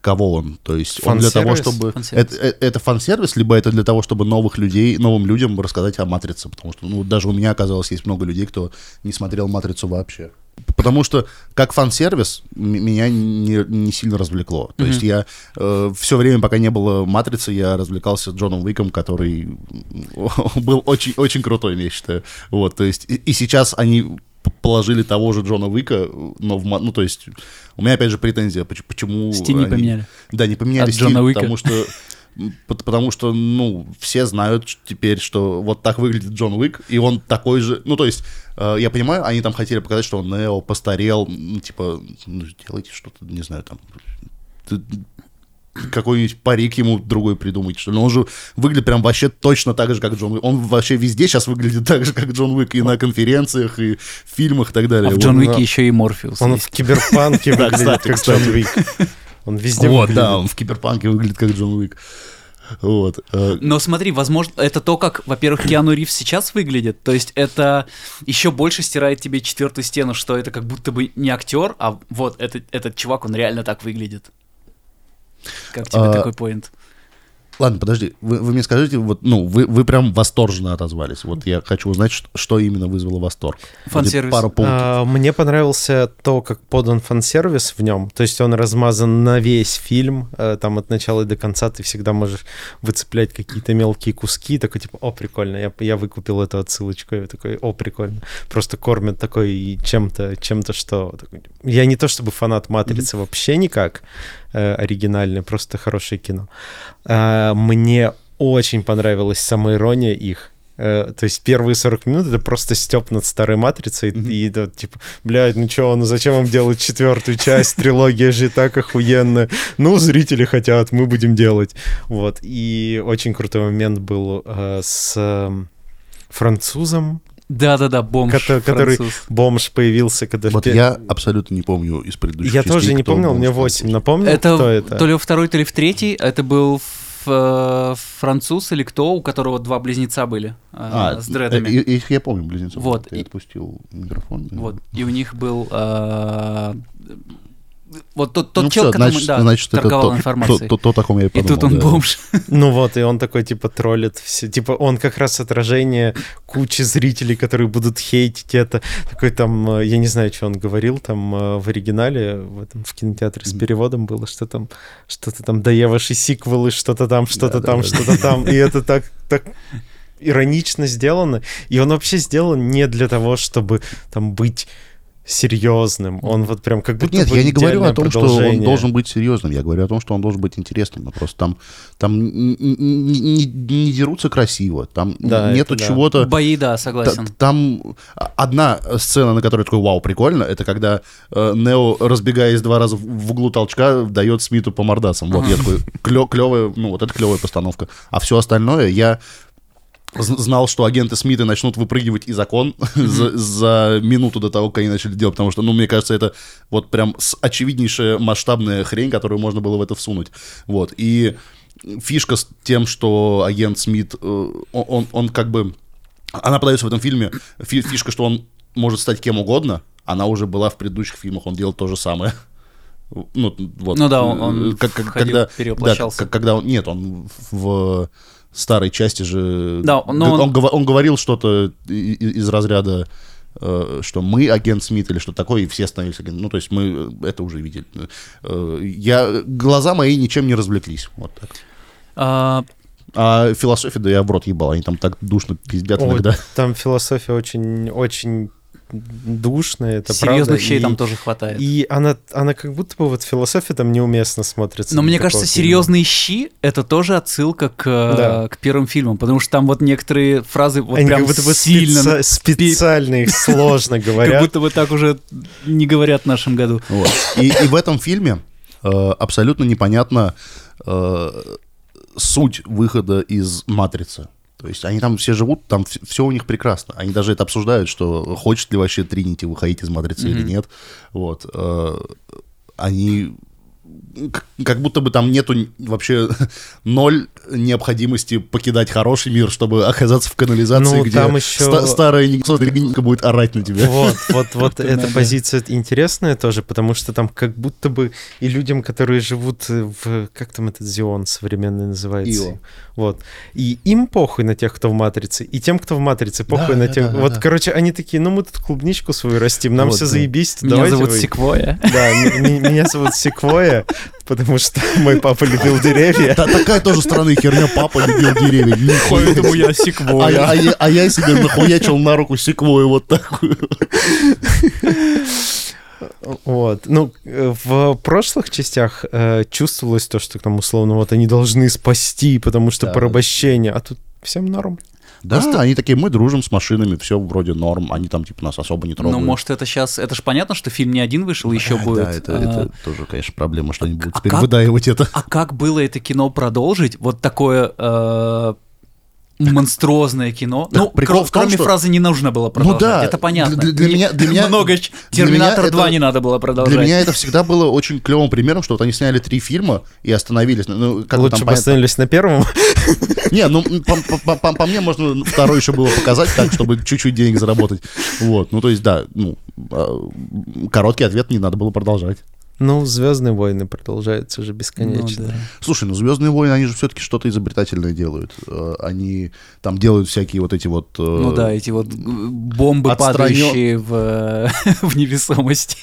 кого он? То есть он для того, чтобы это, э- это фан-сервис, либо это для того, чтобы новых людей, новым людям рассказать о матрице, потому что ну даже у меня оказалось есть много людей, кто не смотрел матрицу вообще. Потому что как фан-сервис меня не, не сильно развлекло. То Мгм. есть я все время, пока не было матрицы, я развлекался Джоном Уиком, который был очень очень крутой, я считаю. Вот, то есть и, и сейчас они положили того же Джона Уика, но в ну то есть у меня опять же претензия, поч- почему Стиль не они- поменяли. да, не поменяли От стиль, Джона Уика. потому что потому что, ну, все знают теперь, что вот так выглядит Джон Уик, и он такой же, ну, то есть, э, я понимаю, они там хотели показать, что он Нео постарел, ну, типа, ну, делайте что-то, не знаю, там, какой-нибудь парик ему другой придумать, что ли. Но он же выглядит прям вообще точно так же, как Джон Уик. Он вообще везде сейчас выглядит так же, как Джон Уик, и на конференциях, и в фильмах и так далее. А в. Джон он- Уике еще и Морфеус. Он есть. в киберпанке выглядит как. Джон Уик. Он везде Вот, выглядит. да, он в Киберпанке выглядит как Джон Уик. Вот. э, Но смотри, возможно, это то, как, во-первых, Киану Ривз сейчас выглядит. То есть это еще больше стирает тебе четвертую стену, что это как будто бы не актер, а вот этот, этот чувак, он реально так выглядит. Как тебе А, такой поинт? Ладно, подожди, вы, вы мне скажите, вот, ну, вы, вы прям восторженно отозвались. Вот я хочу узнать, что, что именно вызвало восторг. Фан-сервис. Пару пунктов. А, Мне понравился то, как подан фан-сервис в нем. То есть он размазан на весь фильм. э, Там от начала и до конца ты всегда можешь выцеплять какие-то мелкие куски. Такой типа, о, прикольно, я, я выкупил эту отсылочку. Я такой, о, прикольно. Просто кормят такой чем-то, чем-то, что... Я не то чтобы фанат «Матрицы» вообще никак э, оригинальный, просто хорошее кино. А, Мне очень понравилась самоирония их. Э, То есть первые 40 минут это просто степ над старой матрицей. И да, типа, блядь, ну чё, ну зачем вам делать четвертую часть? Трилогия же и так охуенная. Ну, зрители хотят, мы будем делать. Вот. И очень крутой момент был э, с французом. Да-да-да, бомж Кото- который- француз. Бомж появился, когда... Вот я абсолютно не помню из предыдущих Я частей, тоже не помнил, мне француз. 8. Напомнил, Это, кто это? то ли во второй, то ли в третий. Это был э, француз или кто, у которого два близнеца были э, А, с дредами. э, и- их я помню, близнецов. Вот, Ты и- отпустил микрофон. да. Вот. И у них был... вот тот, тот Ну чел, всё, который значит, да, значит, это торговал то, информацией. то, то, то, о ком я и и подумал. тут он да. бомж. Ну вот, и он такой, типа, троллит все. Типа, он как раз отражение кучи зрителей, которые будут хейтить это. Такой там, э, я не знаю, что он говорил там э, в оригинале, в этом, в кинотеатре с переводом было, что там, что-то там, да я ваши сиквелы, что-то там, что-то там, Да-да-да. что-то там. И это так, так иронично сделано. И он вообще сделан не для того, чтобы там быть серьезным. Он вот прям как будто нет, бы я не говорю о том, что он должен быть серьезным. Я говорю о том, что он должен быть интересным. Но просто там, там н- н- не, не дерутся красиво. Там Да, нету это да. чего-то. Бои, да, согласен. Там одна сцена, на которой такой вау, прикольно, это когда э, Нео, разбегаясь два раза в- углу толчка, дает Смиту по мордасам. Вот я такой, клё, клевая, ну вот это клевая постановка. А все остальное я знал, что агенты Смита начнут выпрыгивать из окон за, за минуту до того, как они начали делать, потому что, ну, мне кажется, это вот прям очевиднейшая масштабная хрень, которую можно было в это всунуть. Вот, и фишка с тем, что агент Смит, э, он, он, он как бы... Она подается в этом фильме, фи- фишка, что он может стать кем угодно, она уже была в предыдущих фильмах, он делал то же самое. Ну, вот. Ну да, он- он Э, как, как- когда. Да, как- когда он... Нет, он в старой части же... Да, но он, он- он говорил что-то из разряда э, что мы агент Смит или что такое, и все становились агентом. Ну, то есть мы это уже видели. Э, Я, глаза мои ничем не развлеклись. Вот так. А, А философия, да я в рот ебал, они там так душно пиздят Ой, иногда. Там философия очень, очень душная, это серьезных правда. вещей и, там тоже хватает. И она, она как будто бы вот философия там неуместно смотрится. Но мне кажется, фильма. серьезные щи это тоже отсылка к, Да. к первым фильмам, потому что там вот некоторые фразы вот Они прям как будто бы сильно, специ- специально их сложно как говорят. будто бы так уже не говорят в нашем году. И в этом фильме э, абсолютно непонятно э, суть выхода из матрицы. То есть они там все живут, там все у них прекрасно. Они даже это обсуждают, что хочет ли вообще Тринити выходить из матрицы или Мгм. нет. Вот. э, они как будто бы там нету вообще ноль необходимости покидать хороший мир, чтобы оказаться в канализации, Ну, где там ещё- ста- старая Никита будет орать на тебя. Вот, вот, вот эта позиция интересная тоже, потому что там как будто бы и людям, которые живут в... Как там этот Зион современный называется? Ио. Вот. И им похуй на тех, кто в Матрице, и тем, кто в Матрице, похуй Да, на да, тех... да, вот, да. короче, они такие, ну мы тут клубничку свою растим, нам Вот, все да. заебись, Меня давайте зовут вы- Секвоя. Да, меня зовут Секвоя, потому что мой папа любил деревья. Та- такая тоже странная херня, папа любил деревья. Нихуя Поэтому я А, Секвоя. я- а я- а я себе нахуячил на руку секвою вот такую. Вот. Ну, в прошлых частях э, чувствовалось то, что там условно вот они должны спасти, потому что Да. порабощение, а тут всем норм. Да, они такие, мы дружим с машинами, все вроде норм, они там типа нас особо не Ну, трогают. может, это сейчас... Это же понятно, что фильм не один вышел, еще Да, будет. Да, это, а, это тоже, конечно, проблема, что они будут а теперь как- выдаивать это. А как было это кино продолжить? Вот такое э, монструозное кино. Так ну, прикол в том, кроме что- фразы не нужно было продолжать. да, это понятно. для- для меня- для меня- много. Терминатор 2 это- не надо было продолжать. Для меня это всегда было очень клевым примером, что вот они сняли три фильма и остановились. Ну, как Лучше там бы понятно- остановились на первом. Не, ну, по, по- по- по мне можно второй еще было показать так, чтобы чуть-чуть денег заработать. Вот, ну, то есть, да, ну, а, короткий ответ не надо было продолжать. Ну, Звездные войны продолжаются уже бесконечно. Ну, да. Слушай, ну Звездные войны, они же все-таки что-то изобретательное делают. Э, Они там делают всякие вот эти вот. э, Ну да, эти вот э, бомбы, отстранё- падающие в, в невесомости.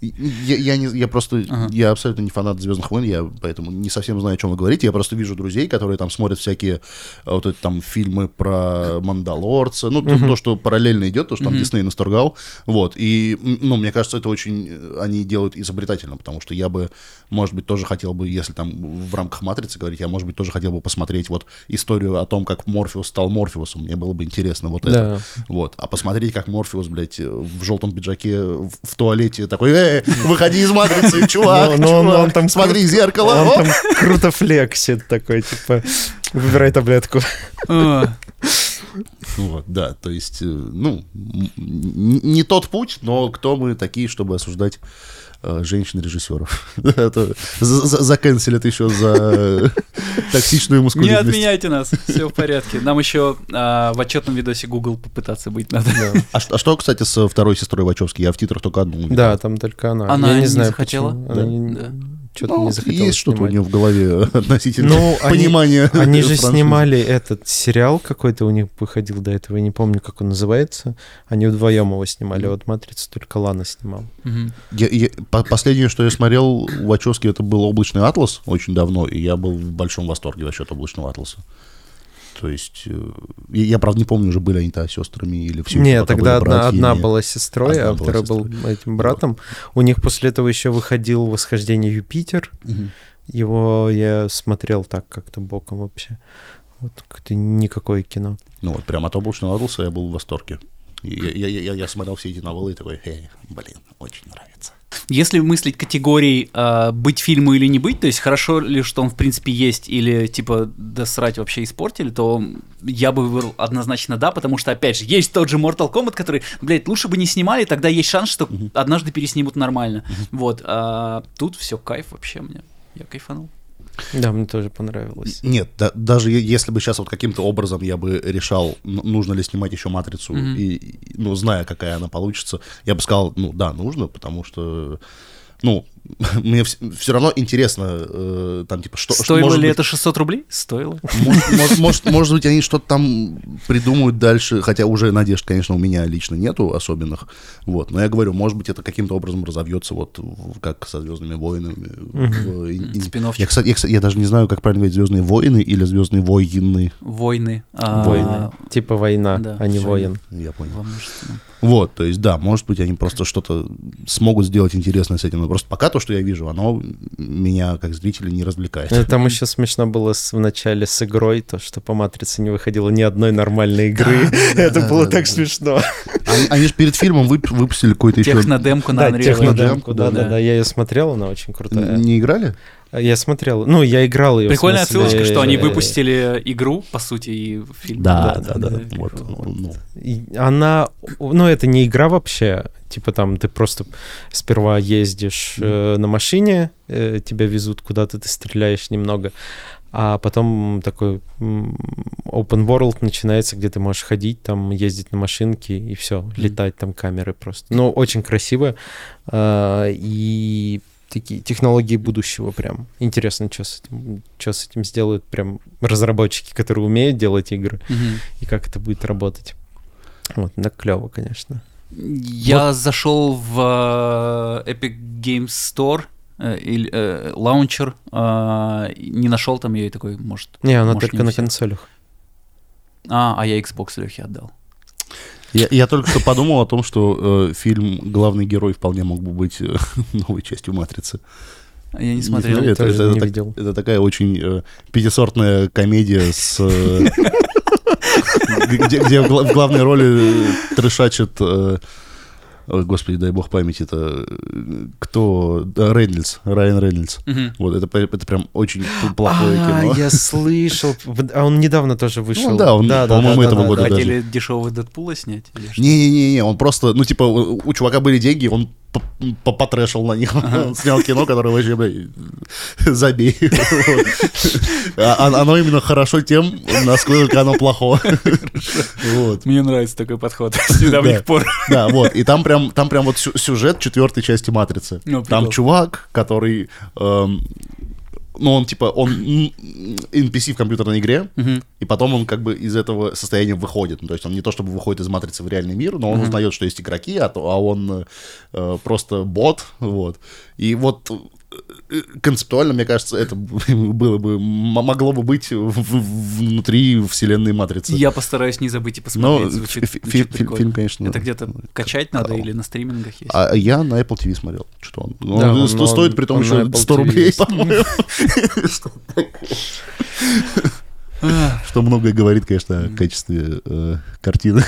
Я, я, не, я просто, Ага. я абсолютно не фанат Звездных войн, я поэтому не совсем знаю, о чем вы говорите. Я просто вижу друзей, которые там смотрят всякие э, вот эти там фильмы про Мандалорца, ну, то, то, что параллельно идет, то, что там Дисней насторгал. Вот. И, ну, мне кажется, это очень э, они делают изобретательно, потому что я бы, может быть, тоже хотел бы, если там в рамках матрицы говорить, я, может быть, тоже хотел бы посмотреть вот историю о том, как Морфеус стал Морфеусом. Мне было бы интересно вот это. Да. Вот. А посмотреть, как Морфеус, блядь, в желтом пиджаке в, в туалете такой, э, выходи из матрицы, чувак, Но- но он- чувак, он там смотри, кру- зеркало. Он оп». там круто флексит такой, типа, выбирай таблетку. А, Вот, да, то есть, э, ну, не тот путь, но кто мы такие, чтобы осуждать женщин-режиссеров. Это за- за- Заканцелят еще за токсичную Не мускулинность. отменяйте нас, все в порядке. Нам еще а, в отчетном видосе Google попытаться быть надо. А, а что, кстати, с второй сестрой Вачовски? Я в титрах только одну увидел. Да, там только она. Она Я не не захотела? Она не-. Что-то Ну, не захотела есть что-то у нее в голове относительно Ну, они- понимания. Они же франшизы. снимали этот сериал какой-то у них выходил до этого, я не помню, как он называется. Они вдвоем его снимали, а вот «Матрицу» только Лана снимал. Мгм. Я- я- по- последнее, что я смотрел в Вачовске, это был «Облачный атлас» очень давно, и я был в большом восторге вообще от «Облачного атласа». То есть, э, я, правда, не помню, уже были они-то сестрами или все. Нет, тогда одна, одна была сестрой, Одна а второй был этим братом. У них после этого еще выходил «Восхождение Юпитер». Его я смотрел так как-то боком вообще. Вот как-то никакое кино. Ну вот, прям от «Облачного атласа» я был в восторге. Я, я, я, я смотрел все эти новеллы и такой, «Эй, блин, очень нравится. Если мыслить категорией а, быть фильму или не быть, то есть хорошо ли, что он в принципе есть, или типа да срать вообще испортили, то я бы выбрал однозначно да, потому что опять же есть тот же Mortal Kombat, который, блядь, лучше бы не снимали, тогда есть шанс, что однажды переснимут нормально. Вот, а тут все кайф вообще мне, я кайфанул. Да, мне тоже понравилось. Нет, да- даже если бы сейчас вот каким-то образом я бы решал, нужно ли снимать еще «Матрицу», и, и, ну, зная, какая она получится, я бы сказал, ну, да, нужно, потому что, ну, мне все равно интересно, э, там, типа, что... что Стоило может ли быть, это 600 рублей? Стоило. Может, может- может, быть, они что-то там придумают дальше, хотя уже надежд, конечно, у меня лично нету особенных. Вот, но я говорю, может быть, это каким-то образом разовьется, вот как со Звездными войнами. Спин-оффчик. Я, кстати, я, даже не знаю, как правильно говорить Звездные войны или Звездные войны. Войны. а, Войны. Типа война, да, а не воин. Я понял. Вот, то есть, да, может быть, они просто что-то смогут сделать интересное с этим. Но просто пока то, что я вижу, оно меня, как зрителя, не развлекает. Э, Там еще смешно было с- в начале с игрой, то, что по «Матрице» не выходило ни одной нормальной игры. Это было так смешно. Они, же перед фильмом вып- выпусили какой-то еще... Технодемку на Да, Unreal. технодемку, да. да-да-да, я ее смотрел, она очень крутая. Не играли? Я смотрел, ну, я играл ее. Прикольная отсылочка, что они э, выпустили игру, по сути, и фильм. Да, да, да. да. Вот, ну, И Она, ну, это не игра вообще, типа там ты просто сперва ездишь э, на машине, э, тебя везут куда-то, ты стреляешь немного, а потом такой open world начинается, где ты можешь ходить, там ездить на машинке и все, летать там камеры просто. Ну, очень красиво а, и такие технологии будущего прям. Интересно, что с этим, что с этим сделают прям разработчики, которые умеют делать игры Мгм. и как это будет работать. Вот, да, клево, конечно. Я зашел в э, Epic Games Store, э, или э, лаунчер, э, не нашел там ее и такой, может. Не, она может, только не на консолях. А, а я Xbox Лехе отдал. Я, я только что подумал о том, что э, фильм «Главный герой» вполне мог бы быть э, новой частью «Матрицы». А Я не Не смотрел. знаю, это, тоже это- не это видел. так- это такая очень э, пятисортная комедия с... э, где, где в гла- в главной роли э, трешачит... э, господи, дай бог памяти, это э, кто? Да, Рейнольдс, Райан Рейнольдс. Вот, это, это прям очень плохое а, кино. я слышал. А он недавно тоже вышел. да, он, по-моему, этого года даже. Хотели дешевого Дэдпула снять? Не-не-не, он просто, ну, типа, у чувака были деньги, он потрэшил на них. Он снял кино, которое вообще, блядь, забей. А- а- Оно именно хорошо тем, насколько оно плохо. Мне нравится такой подход с недавних Да. пор. Да, вот. И там прям прям, там прям вот сю- сюжет четвертой части Матрицы. Ну, там чувак, который, эм, ну он типа, он NPC в компьютерной игре, Мгм. и потом он как бы из этого состояния выходит. Ну, то есть он не то чтобы выходит из матрицы в реальный мир, но он узнает, что есть игроки, а, то, а он э, просто бот. Вот. И вот концептуально, мне кажется, это было бы, могло бы быть в- в- внутри вселенной матрицы. Я постараюсь не забыть и Но посмотреть. Звучит, фи- фи- звучит фи- прикольно. фильм, конечно... Это где-то качать надо или на стримингах есть? А я на Apple TV смотрел. Что он? Ну, Да, он он- он- стоит при том он еще на Apple 100 TV рублей, есть. по-моему. Что многое говорит, конечно, о качестве э, картины.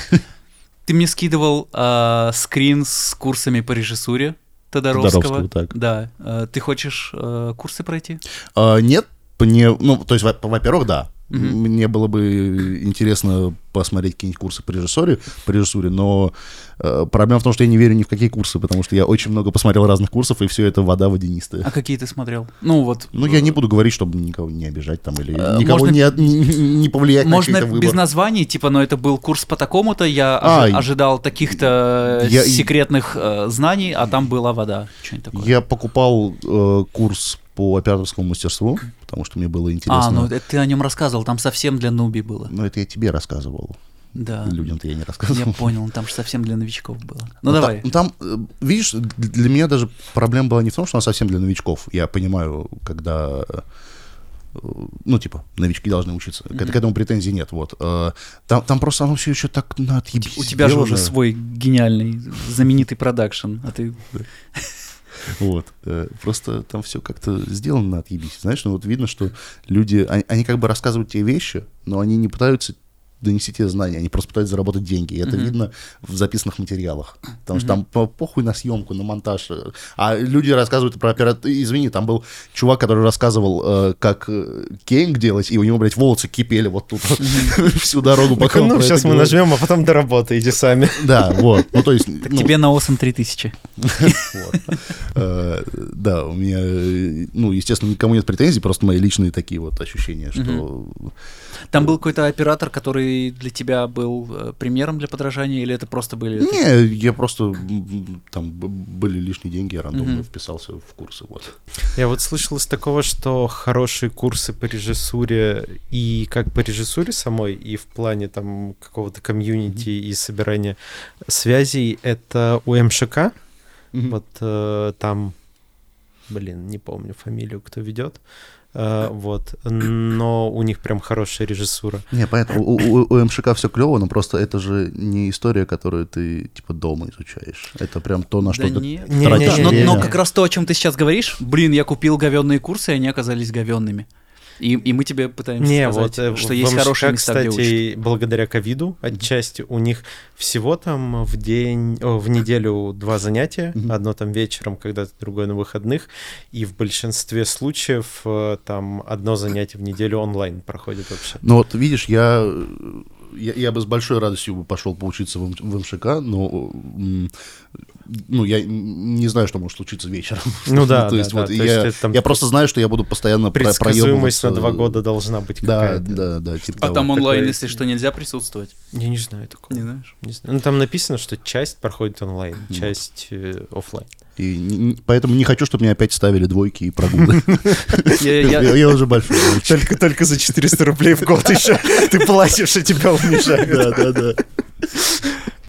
Ты мне скидывал а, скрин с курсами по режиссуре Тодоровского. Тодоровского, так. Да. А, Ты хочешь а, курсы пройти? А, Нет, мне, ну, то есть, во- во-первых, да. Мгм. Мне было бы интересно посмотреть какие-нибудь курсы по режиссуре, по режиссуре, но э, проблема в том, что я не верю ни в какие курсы, потому что я очень много посмотрел разных курсов, и все это вода водянистая. А какие ты смотрел? Ну вот. Ну, я не буду говорить, чтобы никого не обижать там или Э, никого можно- не, от- не, не повлиять Можно на выбор. без названий, типа, но это был курс по такому-то, я А, ожи- ожидал таких-то Я- секретных э, знаний, а там была вода. Что-нибудь такое. Я покупал э, курс по операторскому мастерству, потому что мне было интересно. А, ну это ты о нем рассказывал, там совсем для нуби было. Но это я тебе рассказывал. Да. Людям-то я не Я рассказывал. понял, там же совсем для новичков было. Ну Ну, давай. Там, там, э, видишь, для меня даже проблема была не в том, что она совсем для новичков. Я понимаю, когда э, ну, типа, новички должны учиться. К, к этому претензий нет, вот. Э, Там, там просто оно все еще так на отъебись У тебя же уже свой гениальный, знаменитый продакшн, а ты... Вот. э, Просто там все как-то сделано отъебись. Знаешь, ну вот видно, что люди, они, они как бы рассказывают тебе вещи, но они не пытаются донести тебе знания, они просто пытаются заработать деньги. И это Мгм. видно в записанных материалах. Потому что там по- похуй на съемку, на монтаж. э, А люди рассказывают про оператор. Извини, там был чувак, который рассказывал, э, как э, кейнг делать, и у него, блядь, волосы кипели вот тут вот всю дорогу, пока Ну, сейчас мы говорит. нажмем, а потом доработаете сами. Да, вот. Ну, то есть... Так ну, тебе на Осом 3000. Вот. Э, Да, у меня, э, ну, естественно, никому нет претензий, просто мои личные такие вот ощущения, что... Там был какой-то оператор, который для тебя был э, примером для подражания, или это просто были... Не, я просто, там были лишние деньги, я рандомно Мгм. вписался в курсы, вот. Я вот слышал из такого, что хорошие курсы по режиссуре и как по режиссуре самой, и в плане там какого-то комьюнити и собирания связей, это у МШК. Вот э, там, блин, не помню фамилию, кто ведет. Э, вот, но у них прям хорошая режиссура. Не, понятно, у, у- у МШК все клево, но просто это же не история, которую ты, типа, дома изучаешь. Это прям то, на что Да ты нет. Не, тратишь не, но, не, но не. как раз то, о чем ты сейчас говоришь, блин, я купил говенные курсы, и они оказались говенными. И, и мы тебе пытаемся Не, сказать, вот э, что есть МШК, хорошие места, где учат. кстати, благодаря ковиду отчасти у них всего там в день, о, в неделю два занятия, одно там вечером, когда-то другое на выходных, и в большинстве случаев э, там одно занятие в неделю онлайн проходит вообще. Ну вот, видишь, я, я, я бы с большой радостью пошел поучиться в, в МШК, но м, ну, я не знаю, что может случиться вечером. Ну да, то да, есть, да, вот то есть я, это там я просто знаю, что я буду постоянно Предсказуемость на два года должна быть Да, какая-то. да, да. Типа А там онлайн, такое- если что, нельзя присутствовать? Я не знаю такого. Не знаешь? Не знаю. Ну там написано, что часть проходит онлайн, Вот. часть э, оффлайн. И поэтому не хочу, чтобы мне опять ставили двойки и прогулы. Я- уже большой. только за 400 рублей в год еще ты платишь, и тебя унижают. Да, да, да.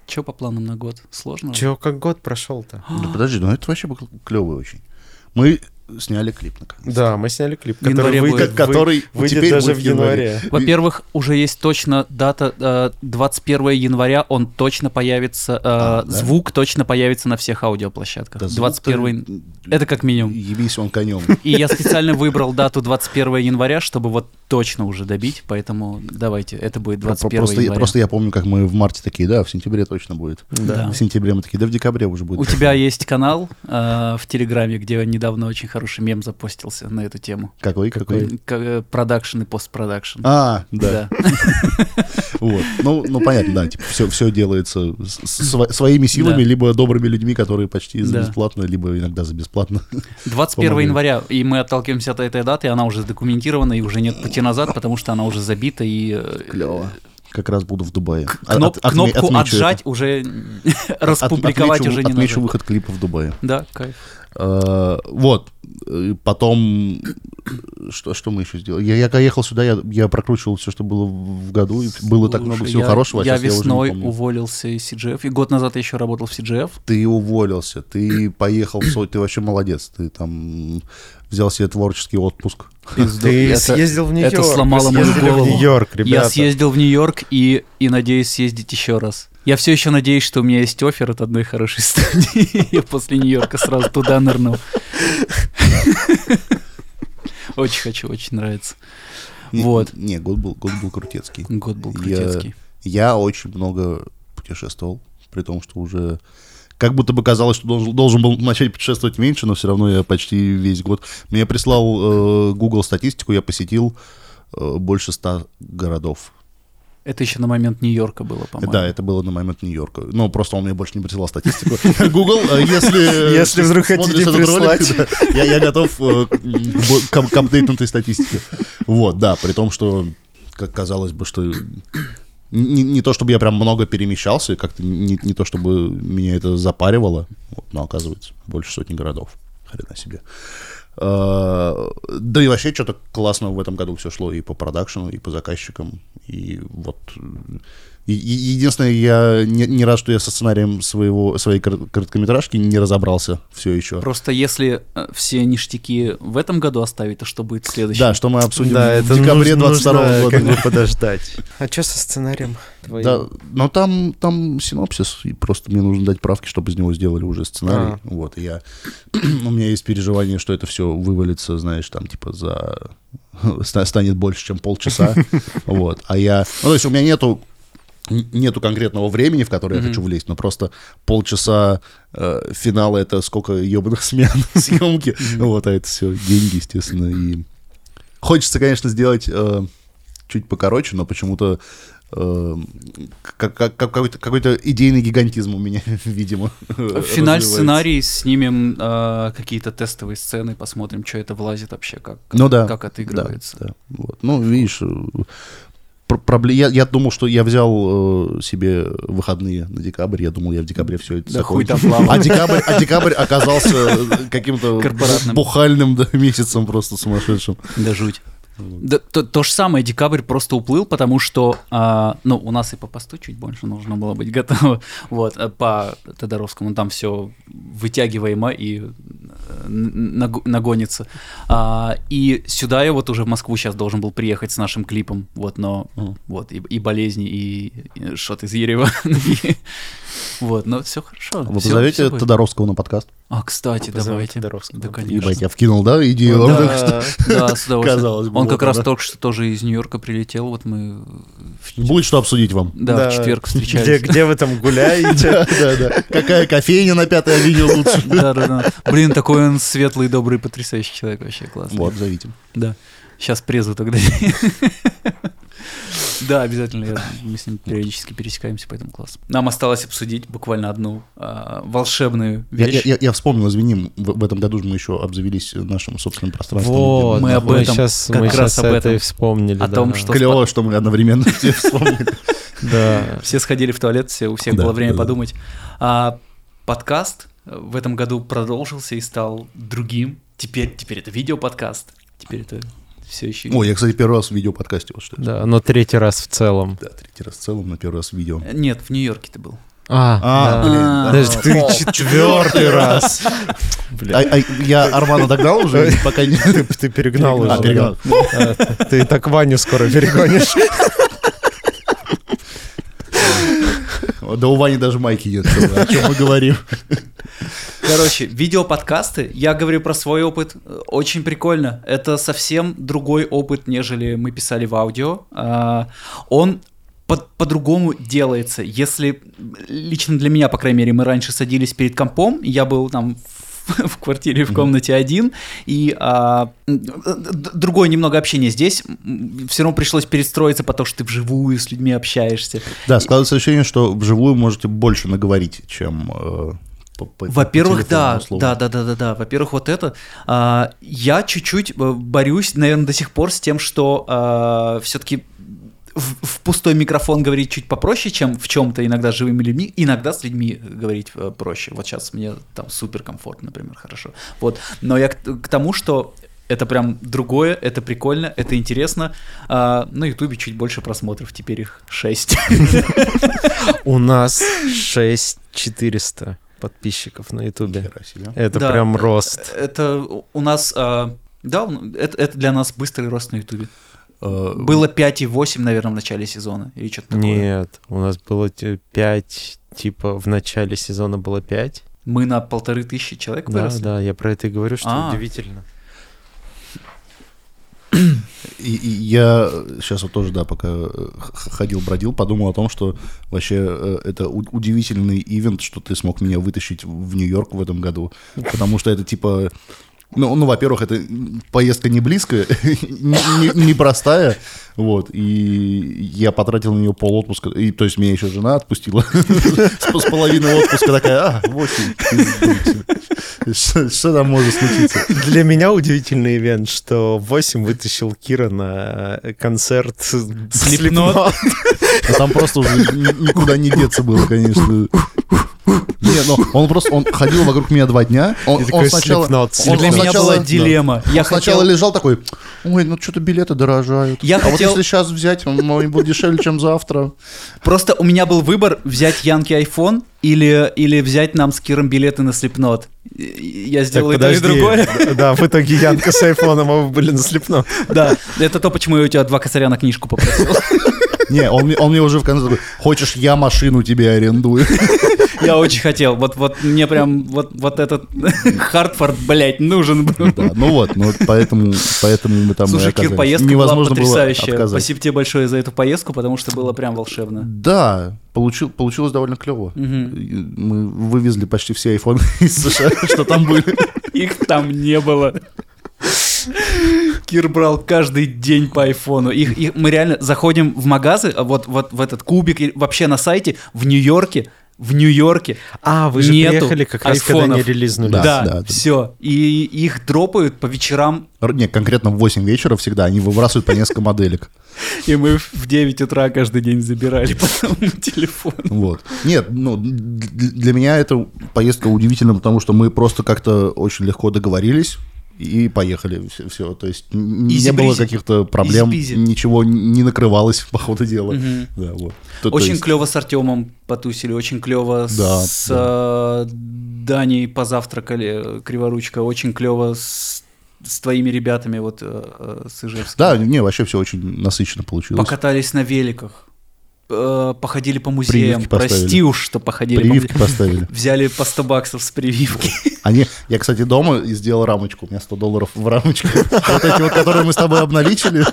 Чё по планам на год? Сложно? Чего, как год прошел-то? Да подожди, ну это вообще был клевый очень. Мы сняли клип наконец. Да, мы сняли клип, январе который будет. выйдет, Который выйдет теперь даже будет в январе. Во-первых, уже есть точно дата, э, 21 января, он точно появится, э, А, да? звук точно появится на всех аудиоплощадках. Да звук-то 21 это как минимум. Ебись он конем. И я специально выбрал дату 21 января, чтобы вот точно уже добить, поэтому давайте, это будет 21 Просто, января. просто я помню, как мы в марте такие, да, в сентябре точно будет. Да. В сентябре мы такие, да в декабре уже будет. У тебя есть канал э, в Телеграме, где недавно очень хороший мем запостился на эту тему. Какой, какой? Э, Продакшн и постпродакшн. А, да. Вот. Ну, ну, понятно, да, типа, все, все делается своими силами, Да. либо добрыми людьми, которые почти за Да. бесплатно, либо иногда за бесплатно. 21 Помогает. января, и мы отталкиваемся от этой даты, она уже задокументирована, и уже нет пути назад, потому что она уже забита, и... э, Клево. как раз буду в Дубае. От- Кноп- от- кнопку отжать это. уже От- распубликовать отмечу- уже не Отмечу надо. выход клипа в Дубае. Да, кайф. Э, Вот. Э, Потом, что, что мы еще сделали? Я, я ехал сюда, я, я прокручивал все, что было в году, и было так много всего я- хорошего, а Я я весной помню. уволился из CGF, и год назад я еще работал в CGF. Ты уволился, ты поехал в Сочи, ты вообще молодец, ты там взял себе творческий отпуск. Пизду. Ты Это- съездил в Нью-Йорк. это сломало мою голову. в Нью-Йорк, ребята. Я съездил в Нью-Йорк и, и надеюсь съездить еще раз. Я все еще надеюсь, что у меня есть офер от одной хорошей студии. Я после Нью-Йорка сразу туда нырнул. Очень хочу, очень нравится. Вот. Не, год был, год был крутецкий. Год был Я- крутецкий. Я очень много путешествовал, при том, что уже как будто бы казалось, что должен, должен был начать путешествовать меньше, но все равно я почти весь год. Мне прислал э, Google статистику, я посетил э, больше ста городов. Это еще на момент Нью-Йорка было, по-моему. Да, это было на момент Нью-Йорка. Ну, просто он мне больше не присылал статистику. Google, э, если... Если вдруг хотите ролик, прислать. да, я я готов э, к к апдейтнутой статистике. Вот, да, при том, что, как казалось бы, что не, не то чтобы я прям много перемещался, как-то не, не то чтобы меня это запаривало, вот, но оказывается больше сотни городов. Хрена себе. А, Да и вообще что-то классно в этом году все шло и по продакшену, и по заказчикам. И вот единственное, я не, не рад, что я со сценарием своего, своей кор- короткометражки не разобрался все еще. Просто если э, все ништяки в этом году оставить, то что будет в следующем? Да, что мы обсудим Да, в это декабре нужно- 22 нужно года. как бы подождать. А что со сценарием твоим? Да, но там, там синопсис, и просто мне нужно дать правки, чтобы из него сделали уже сценарий. А. Вот, и я... У меня есть переживание, что это все вывалится, знаешь, там, типа, за... ста- станет больше, чем полчаса. Вот, а я... Ну, то есть у меня нету нету конкретного времени, в которое я хочу влезть, но просто полчаса э, финала это сколько ебаных смен съемки. Вот, а это все деньги, естественно. И хочется, конечно, сделать э, чуть покороче, но почему-то э, как- как- как- какой-то, какой-то идейный гигантизм у меня, видимо. Финаль развивается. сценарий, снимем э, какие-то тестовые сцены, посмотрим, что это влазит вообще, как, Ну да. как отыгрывается. Да, да. Вот. Ну, видишь, э, пр- пробле- я, я думал, что я взял э, себе выходные на декабрь. Я думал, я в декабре все это Да хуй там плавал. А декабрь, а декабрь оказался э, каким-то бухальным да, месяцем просто сумасшедшим. Да жуть. Да, то, то же самое, декабрь просто уплыл, потому что, а, ну, у нас и по посту чуть больше нужно было быть готово, вот, а по Тодоровскому там все вытягиваемо и э, наг- нагонится. А, и сюда я вот уже в Москву сейчас должен был приехать с нашим клипом, вот, но Мгм. вот, и, и болезни, и, и шот из Еревана, вот, но все хорошо. Вы всё- позовете. Тодоровского на подкаст? А, кстати, давайте. Да, конечно. Ебать, я вкинул, да, идею? Да, что да, с удовольствием. Казалось бы, Он вот как раз только что тоже из Нью-Йорка прилетел, вот мы в, Будет что обсудить вам. да, в четверг Где, встречались. где вы там гуляете? Да, да. Какая кофейня на пятой авеню лучше? Да, да, да. Блин, такой он светлый, добрый, потрясающий человек, вообще классный. Вот, зовите. Да. Сейчас презу тогда. Да, обязательно. я- мы с ним периодически пересекаемся, поэтому класс. Нам осталось обсудить буквально одну а, волшебную Я, вещь. я- я вспомнил, извини, в, в этом году же мы еще обзавелись нашим собственным пространством. Вот, Мы об этом, сейчас, как мы раз щас об это этом. и вспомнили. О да. том, что- Клево, что мы одновременно все вспомнили. Да. Все сходили в туалет, все, у всех Да, было время да, да. подумать. А, подкаст в этом году продолжился и стал другим. Теперь, теперь это видеоподкаст. Теперь это все еще... Ой, я, кстати, первый раз в видеоподкасте. Вот что. Да, но третий раз в целом. Да, третий раз в целом, но первый раз в видео. Нет, в Нью-Йорке ты был. А, А, да. блин, А. да. Даже ты четвертый раз. Блин. А- а я Армана догнал уже, пока не... Ты, ты перегнал уже. перегнал. да. А, Ты и так Ваню скоро перегонишь. Да у Вани даже майки нет, о чем мы говорим. Короче, видеоподкасты, я говорю про свой опыт, э, очень прикольно. Это совсем другой опыт, нежели мы писали в аудио. А, Он по- по-другому делается. Если лично для меня, по крайней мере, мы раньше садились перед компом, я был там в, в квартире в комнате один, и а, другое немного общение здесь. Все равно пришлось перестроиться, потому что ты вживую с людьми общаешься. Да, складывается ощущение, что вживую можете больше наговорить, чем... э, Во-первых, да, условно. да, да, да, да, да. Во-первых, вот это. А, я чуть-чуть э, борюсь, наверное, до сих пор с тем, что все-таки в, в пустой микрофон говорить чуть попроще, чем в чем-то иногда с живыми людьми, иногда с людьми говорить э, проще. Вот сейчас мне там супер комфортно, например, хорошо. Вот. Но я к, к тому, что это прям другое, это прикольно, это интересно. А, на Ютубе чуть больше просмотров, теперь их 6. У нас 6400 подписчиков на Ютубе. Это прям рост. Это у нас, а, да, это, это для нас быстрый рост на Ютубе. Э, Было 5,8, наверное, в начале сезона, или что-то такое. Нет, у нас было 5, типа в начале сезона было 5. Мы на полторы тысячи человек Да, выросли. да, я про это и говорю, что А. удивительно. И, и я сейчас вот тоже, да, пока э, ходил, бродил, подумал о том, что вообще э, это удивительный ивент, что ты смог меня вытащить в Нью-Йорк в этом году. Потому что это типа... Ну, ну, во-первых, это поездка не близкая, не- не- непростая, вот, и я потратил на нее пол отпуска, и, то есть меня еще жена отпустила с с половины отпуска, такая, а, 8, что там может случиться? Для меня удивительный ивент, что 8 вытащил Кира на концерт. Slipknot. А там просто уже ни- никуда не деться было, конечно. Не, ну он просто, он ходил вокруг меня два дня. Он, он такой сначала, он Для меня сначала- была да. дилемма. Я Он сначала хотел... лежал такой, ой, ну что-то билеты дорожают. Я а вот хотел- если сейчас взять, он будет дешевле, чем завтра. Просто у меня был выбор взять Янки iPhone или, или взять нам с Киром билеты на Слепнот. Я Так, сделал и то, и другое. Да, Да, в итоге Янка с айфоном, а вы были на Slipknot. Да, это то, почему я у тебя два косаря на книжку попросил. Не, он, мне- он мне уже в конце такой, хочешь, я машину тебе арендую. Я очень хотел. Вот, вот мне прям вот, вот этот Хартфорд, блядь, нужен был. Да, ну вот, ну вот поэтому, поэтому мы там Слушай, Кир, поездка Невозможно была было потрясающая. отказать. Спасибо тебе большое за эту поездку, потому что было прям волшебно. Да, получил, получилось довольно клево. Мгм. Мы вывезли почти все айфоны из США, что там были. Их там не было. Кир брал каждый день по айфону. Их, их- мы реально заходим в магазы, а вот, вот в этот кубик, вообще на сайте в Нью-Йорке, в Нью-Йорке. А, вы же Нету приехали как раз, когда айфонов. не релизнули. Да, Да, да, да. все. И их дропают по вечерам, Не, конкретно в 8 вечера всегда они выбрасывают по несколько моделек. и мы в 9 утра каждый день забирали по телефону. Вот. Нет, ну, для меня эта поездка удивительна, потому что мы просто как-то очень легко договорились и поехали. Все, то есть не было каких-то проблем, ничего не накрывалось по ходу дела. Мгм. Да, вот. То- то Очень есть- клево с Артемом потусили, очень клево Да, с э, Даней позавтракали, э, Криворучка, очень клево с, с твоими ребятами, вот э, с Ижевским. Да, не, вообще все очень насыщенно получилось. Покатались на великах, походили по музеям. Прививки поставили. Прости уж, что походили по Прививки музеям. поставили. Взяли по 100 баксов с прививки. Они, я, кстати, дома и сделал рамочку. У меня 100 долларов в рамочке. Вот эти вот, которые мы с тобой обналичили.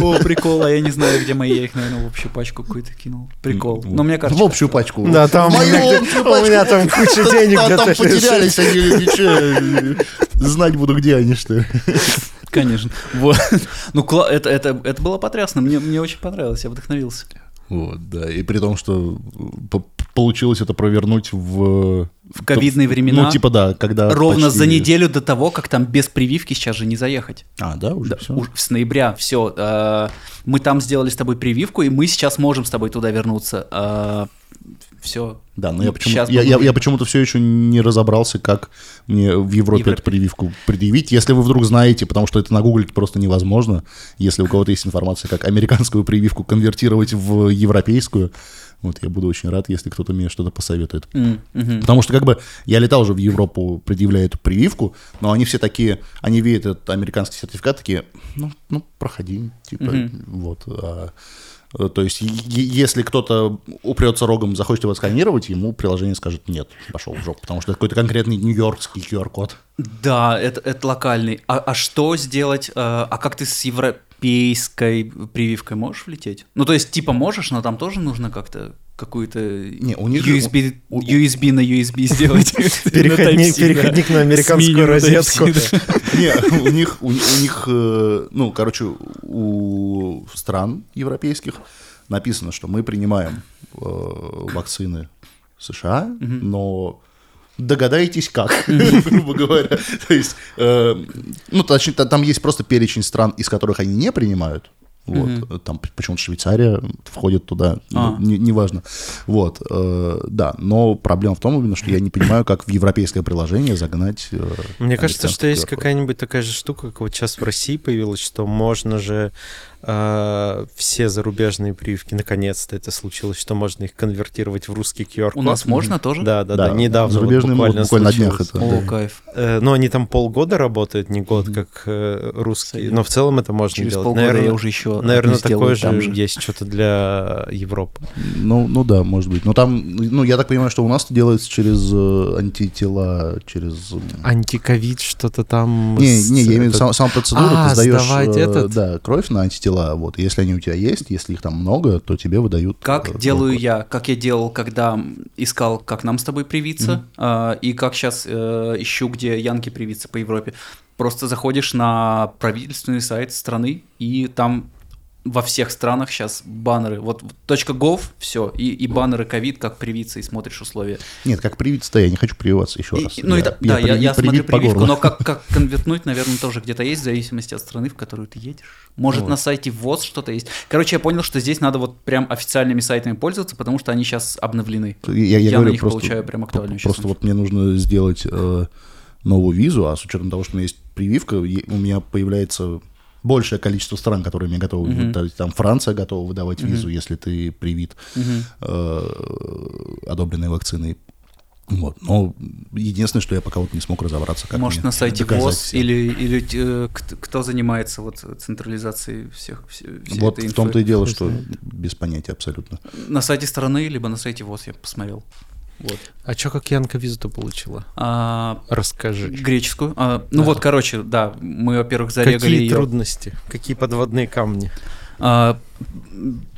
О, прикол, а я не знаю, где мои, я их, наверное, в общую пачку какую-то кинул. Прикол. Но мне кажется... В общую пачку. Да, там мою у меня- у там куча денег Там- потерялись они, ничего. Знать буду, где они, что ли. Конечно. Вот. Ну, кла- это, это, это было потрясно. Мне, мне очень понравилось, я вдохновился. Вот, да. И при том, что по- получилось это провернуть в... В ковидные времена. Ну, типа, да, когда Ровно почти- за неделю до того, как там без прививки сейчас же не заехать. А, да, уже Да, все. уж с ноября все. мы там сделали с тобой прививку, и мы сейчас можем с тобой туда вернуться. Все. Да, но я, почему, Щас я, я, я почему-то все еще не разобрался, как мне в Европе Европе. эту прививку предъявить. Если вы вдруг знаете, потому что это нагуглить просто невозможно, если у кого-то есть информация, как американскую прививку конвертировать в европейскую, вот я буду очень рад, если кто-то мне что-то посоветует. Мгм. Потому что как бы я летал уже в Европу, предъявляя эту прививку, но они все такие, они видят этот американский сертификат, такие, ну, ну проходи, типа, Мгм. вот. а, то есть, если кто-то упрется рогом, захочет его сканировать, ему приложение скажет нет, пошел в жопу, потому что это какой-то конкретный нью-йоркский QR-код. Да, это, это локальный. А, а что сделать? э, а как ты с европейской прививкой можешь влететь? Ну, то есть, типа, можешь, но там тоже нужно как-то какую-то Не, у них USB, у- USB на USB сделать. Переходник, Type-C, да. переходник на американскую на розетку. Не, у них, у, у них, э, ну, короче, у стран европейских написано, что мы принимаем э, вакцины США, но догадайтесь как, грубо говоря. То есть, э, ну, точнее, та- там есть просто перечень стран, из которых они не принимают, Вот, Мгм. там почему-то Швейцария входит туда, А. ну, не- неважно. Вот, э, да, но проблема в том именно, что я не понимаю, как в европейское приложение загнать... э, Мне кажется, что есть какая-нибудь такая же штука, как вот сейчас в России появилась, что можно же э, все зарубежные прививки, наконец-то это случилось, что можно их конвертировать в русский QR-код. У нас можно тоже? Да, да, да, Да, недавно. вот зарубежные могут буквально буквально на днях это- О, Да. кайф. Э, Но они там полгода работают, не год, как э, русские. Сойдет. Но в целом это можно Через делать. полгода Наверное, я уже еще наверное, такое же, же. есть что-то для Европы. Ну, ну да, может быть. Но там, ну, я так понимаю, что у нас это делается через э, антитела, через... м, Антиковид что-то там... Не, не, я имею в виду сам, сам процедуру, А, ты сдаешь э, этот? да, кровь на антитела, вот, если они у тебя есть, если их там много, то тебе выдают... Как э, делаю я, как я делал, когда искал, как нам с тобой привиться, а, и как сейчас ищу, где Янки привиться по Европе. Просто заходишь на правительственный сайт страны, и там во всех странах сейчас баннеры. Вот .gov, все, и, и баннеры ковид, как привиться, и смотришь условия. Нет, как привиться-то я не хочу прививаться еще И- раз. ну, я, это, да, я, привит- я смотрю привит прививку, но как, как конвертнуть, наверное, тоже где-то есть, в зависимости от страны, в которую ты едешь. Может, Вот. на сайте ВОЗ что-то есть. Короче, я понял, что здесь надо вот прям официальными сайтами пользоваться, потому что они сейчас обновлены. Я, я Я на говорю, них просто, получаю прям актуальную Просто вот мне нужно сделать э, новую визу, а с учетом того, что у меня есть прививка, у меня появляется большее количество стран, которые мне готовы Мгм. выдать. Там Франция готова выдавать Мгм. визу, если ты привит Мгм. э, одобренной вакциной. Вот. Но единственное, что я пока вот не смог разобраться, как Может, на сайте ВОЗ или, или э, кто, занимается вот централизацией всех все- всей Вот в том-то и дело, что без понятия абсолютно. На сайте страны, либо на сайте ВОЗ я посмотрел. Вот. А что, как Янка визу-то получила? А, Расскажи. греческую. А, ну Да. вот, короче, да, мы, во-первых, зарегали Какие её. трудности? Какие подводные камни? А,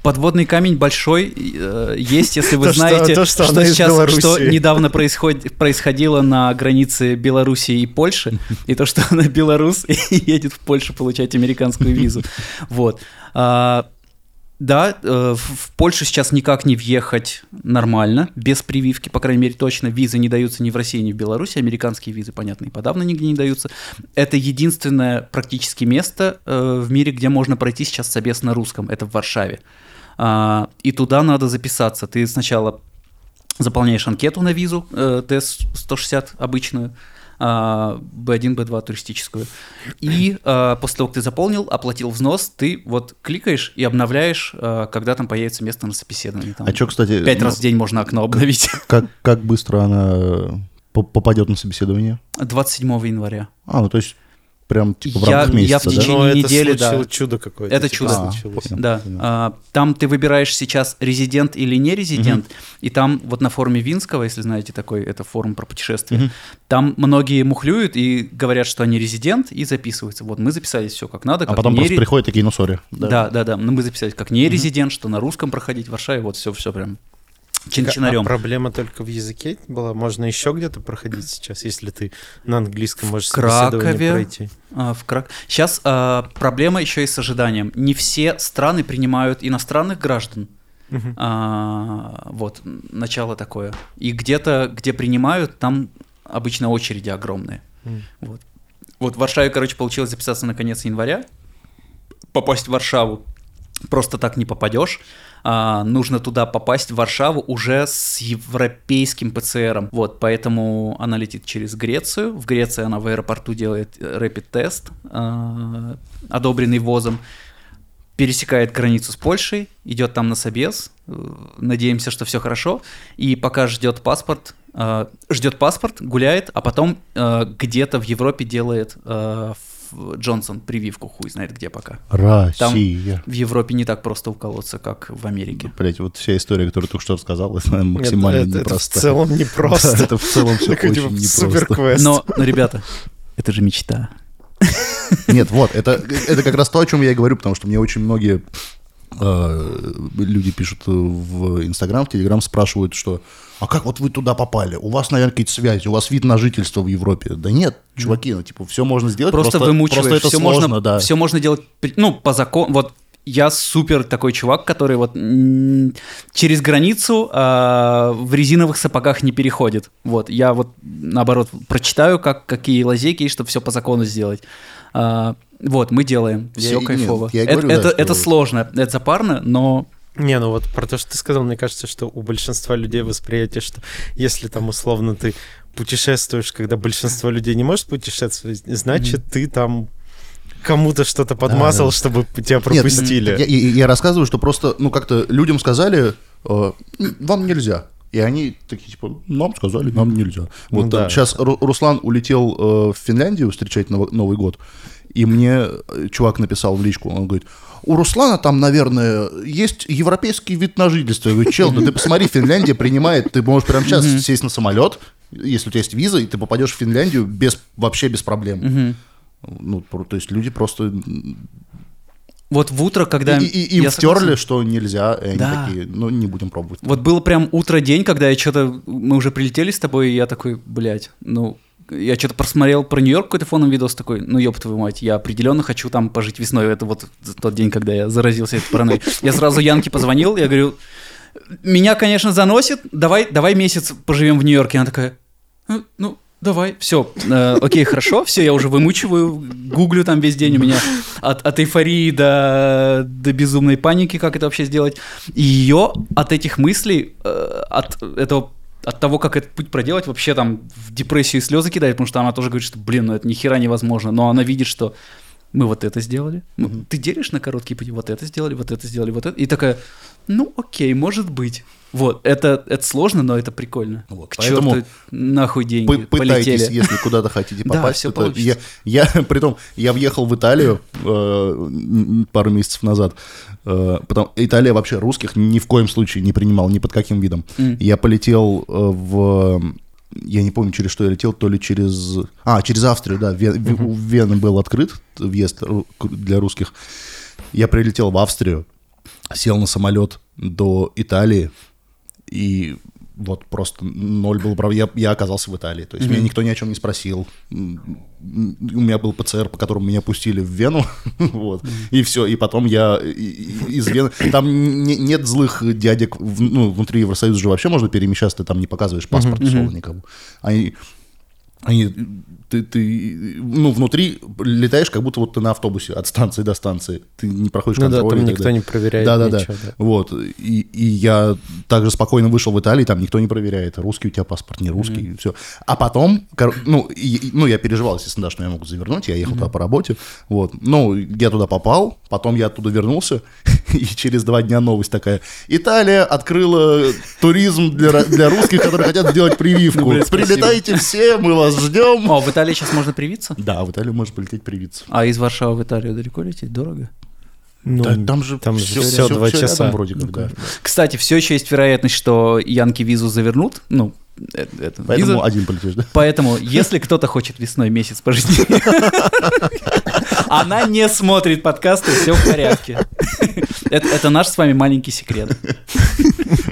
Подводный камень большой э, есть, если вы То, что- знаете, то, что из сейчас, что недавно происходит, происходило на границе Белоруссии и Польши, и то, что она белорус и едет в Польшу получать американскую визу. Вот. Да, э, в Польшу сейчас никак не въехать нормально, без прививки, по крайней мере, точно. Визы не даются ни в России, ни в Беларуси. Американские визы, понятно, и подавно нигде не даются. Это единственное практически место э, в мире, где можно пройти сейчас собес на русском. Это в Варшаве. А, и туда надо записаться. Ты сначала заполняешь анкету на визу, э, ТС-160 обычную, B1, B2 туристическую. И а, после того, как ты заполнил, оплатил взнос, ты вот кликаешь и обновляешь, а, когда там появится место на собеседовании. Там А что, кстати, Пять ну, раз в день можно окно обновить. как, как быстро она э, по- попадет на собеседование? 27 января. А, ну то есть прям типа в Я- рамках я месяца, в да? течение это недели, да. случилось чудо какое-то. Это типа, чудо. А, случилось. Да, а, там ты выбираешь сейчас резидент или не резидент, и там вот на форуме Винского, если знаете такой, это форум про путешествия, Мгм. там многие мухлюют и говорят, что они резидент, и записываются. Вот мы записались все как надо, А как потом не просто ре- приходят такие, ну сори. Да, да, да. Ну, мы записались как не резидент, что на русском проходить в Варшаве, вот все, все прям А чин-чинарем. проблема только в языке была? Можно еще где-то проходить сейчас, если ты на английском можешь В Кракове. пройти? А, в крак... Сейчас а, проблема еще и с ожиданием. Не все страны принимают иностранных граждан. Мгм. А, вот, начало такое. И где-то, где принимают, там обычно очереди огромные. М. Вот. Вот в Варшаве, короче, получилось записаться на конец января. Попасть в Варшаву просто так не попадешь. А, нужно туда попасть, в Варшаву, уже с европейским ПЦРом. Вот, поэтому она летит через Грецию. В Греции она в аэропорту делает рэпид-тест, а, одобренный ВОЗом. Пересекает границу с Польшей, идет там на собес. э, Надеемся, что все хорошо. И пока ждет паспорт, э, ждет паспорт, гуляет, а потом э, где-то в Европе делает Джонсон прививку, хуй знает где пока. Россия. В Европе не так просто уколоться, как в Америке. Блять, вот вся история, которую ты только что рассказал, это максимально Это- это- это непроста. в целом непросто. Да, это в целом все Такой, очень типа, непросто. Но, но, ребята, это же мечта. Нет, вот, это, это как раз то, о чем я и говорю, потому что мне очень многие люди пишут в Инстаграм, в Телеграм, спрашивают, что а как вот вы туда попали? У вас, наверное, какие-то связи, у вас вид на жительство в Европе. Да нет, чуваки, ну, типа, все можно сделать, Просто, вымучиваешь. просто это все сложно, можно, да. все можно делать, ну, по закону. Вот я супер такой чувак, который вот через границу а, в резиновых сапогах не переходит. Вот, я вот наоборот прочитаю, как, какие лазейки чтобы все по закону сделать. А, Вот, мы делаем. Я- Все нет, кайфово. я и это, говорю, да, это, что- это сложно, это запарно, но Не, ну вот про то, что ты сказал, мне кажется, что у большинства людей восприятие, что если там условно ты путешествуешь, когда большинство людей не может путешествовать, значит, ты там кому-то что-то подмазал, да. чтобы тебя Нет, пропустили. Я, я- я рассказываю, что просто, ну, как-то людям сказали, э, вам нельзя. И они такие, типа, нам сказали, нам нельзя. Вот Ну да. сейчас Руслан улетел э, в Финляндию встречать Новый год, и мне э, чувак написал в личку, он говорит, у Руслана там, наверное, есть европейский вид на жительство. Я говорю, чел, да ты посмотри, Финляндия принимает, ты можешь прямо сейчас сесть на самолет, если у тебя есть виза, и ты попадешь в Финляндию без, вообще без проблем. Ну, то есть люди просто вот в утро, когда... и, и- им я согласен. что нельзя, и они Да. такие, ну, не будем пробовать. Вот было прям утро-день, когда я что-то... Мы уже прилетели с тобой, и я такой, блядь, ну... Я что-то просмотрел про Нью-Йорк какой-то фоном видос такой, ну ёб твою мать, я определенно хочу там пожить весной. Это вот тот день, когда я заразился этой паранойей. Я сразу Янке позвонил, я говорю, меня, конечно, заносит, давай, давай месяц поживем в Нью-Йорке. Она такая, «Ну, ну, давай, все, окей, хорошо, все, я уже вымучиваю, гуглю там весь день у меня от, от эйфории до, до безумной паники, как это вообще сделать. И ее от этих мыслей, э, от этого от того, как этот путь проделать, вообще там в депрессию и слезы кидает, потому что она тоже говорит, что, блин, ну это ни хера невозможно. Но она видит, что мы вот это сделали. Мы- Ты делишь на короткий путь, вот это сделали, вот это сделали, вот это. И такая, ну окей, может быть. Вот, это, это сложно, но это прикольно. Вот, К поэтому черту нахуй деньги Пы- Пытайтесь, полетели. если куда-то хотите Да, попасть. всё это получится. я, я, притом, я въехал в Италию э, пару месяцев назад. Э, потом, Италия вообще русских ни в коем случае не принимал, ни под каким видом. М. Я полетел э, в... Я не помню, через что я летел, то ли через... А, через Австрию, да. Ве- в- У Вены был открыт въезд для русских. Я прилетел в Австрию, сел на самолет до Италии, и вот просто ноль был прав. Я, я оказался в Италии. То есть меня никто ни о чем не спросил. У меня был ПЦР, по которому меня пустили в Вену. вот. И все. И потом я из Вены... Там не- нет злых дядек. в- Ну, внутри Евросоюза же вообще можно перемещаться, ты там не показываешь паспорт условно никому. Они они, ты, ты, ну, внутри летаешь, как будто вот ты на автобусе от станции до станции. Ты не проходишь Ну да, контроль. там и так никто далее. не проверяет Да, да, да. ничего, да. Вот. И, и я также спокойно вышел в Италии, там никто не проверяет, русский у тебя паспорт, не русский, все. А потом, ну, и- ну, я переживал, естественно, да, что меня могут завернуть, я ехал туда по работе, вот. Ну, я туда попал, потом я оттуда вернулся, и через два дня новость такая. Италия открыла туризм для, для русских, которые хотят сделать прививку. Ну, блин. Прилетайте все, мы вас ждем. О, в Италии сейчас можно привиться? Да, в Италию можешь полететь привиться. А из Варшавы в Италию далеко лететь? Дорого? Ну, Да, там же там всё- все два всё рядом часа. вроде как, да. Кстати, все еще есть вероятность, что Янки визу завернут. Ну, э- это Поэтому виза. один полетишь, да? Поэтому, если кто-то хочет весной месяц пожить, она не смотрит подкасты, все в порядке. Это, это наш с вами маленький секрет.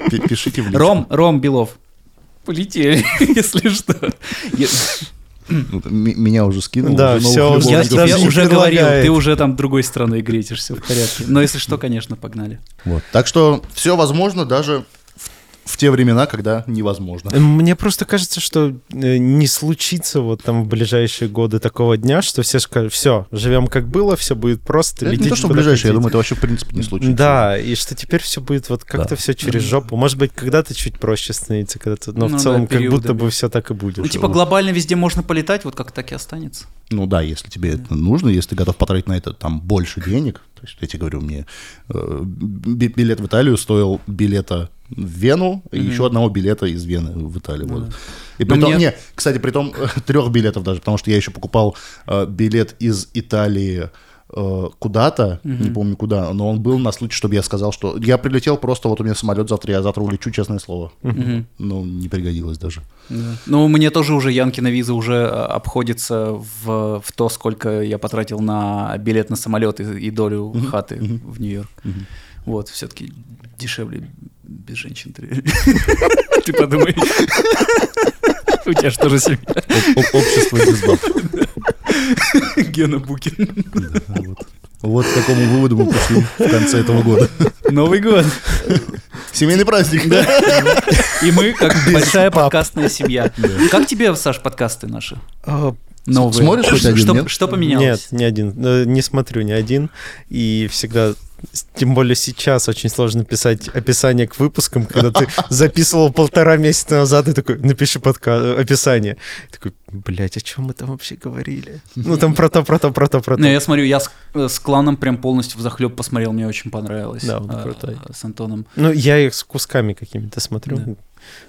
Пи- Пишите в личку. Ром, Ром Белов. Полетели, если что. Ну, Меня уже скинул. Да, уже новых я тебе уже говорил, ты уже там другой страной гретишься, в порядке. Но если что, конечно, погнали. Вот. Так что все возможно даже в, те времена, когда невозможно. Мне просто кажется, что э, не случится вот там в ближайшие годы такого дня, что все скажут, все, живем как было, все будет просто. Это не летите то, что в куда ближайшее, я хотите». думаю, это вообще в принципе не случится. Да, и что теперь все будет вот как-то Да. все через жопу. Может быть, когда-то чуть проще становится, когда-то, но Ну в да, целом как периодами. будто бы все так и будет. Ну, типа, глобально везде можно полетать, вот как так и останется. Ну да, если тебе это нужно, если ты готов потратить на это там больше денег, то есть я тебе говорю, мне э, би- билет в Италию стоил билета в Вену и еще одного билета из Вены в Италию. вот. И при том, мне- не, кстати, при том трех билетов даже, потому что я еще покупал э, билет из Италии э, куда-то, не помню куда, но он был на случай, чтобы я сказал, что я прилетел просто, вот у меня самолет завтра, я завтра улечу, честное слово. Ну, не пригодилось даже. Ну, мне тоже уже Янкина виза уже а, обходится в, в то, сколько я потратил на билет на самолет и, и долю хаты в Нью-Йорк. Вот, все-таки дешевле без женщин. Ты подумай. У тебя что же семья? Об- об- Общество без баб. Гена Букин. Вот. К какому выводу мы пришли в конце этого года. Новый год. Семейный праздник. И мы как большая подкастная семья. Как тебе, Саш, подкасты наши? А, новые. смотришь хоть один, что, нет? что поменялось? Нет, ни один. Э, Не смотрю ни один. И всегда, тем более сейчас, очень сложно писать описание к выпускам, когда ты записывал полтора месяца назад и такой, напиши подка- описание. Такой, блядь, о чем мы там вообще говорили? Ну, там про то, про то, про то, про Не, то. я смотрю, я с, э, с кланом прям полностью в захлеб посмотрел, мне очень понравилось. Да, он а, крутой. С Антоном. Ну, я их с кусками какими-то смотрю. Да.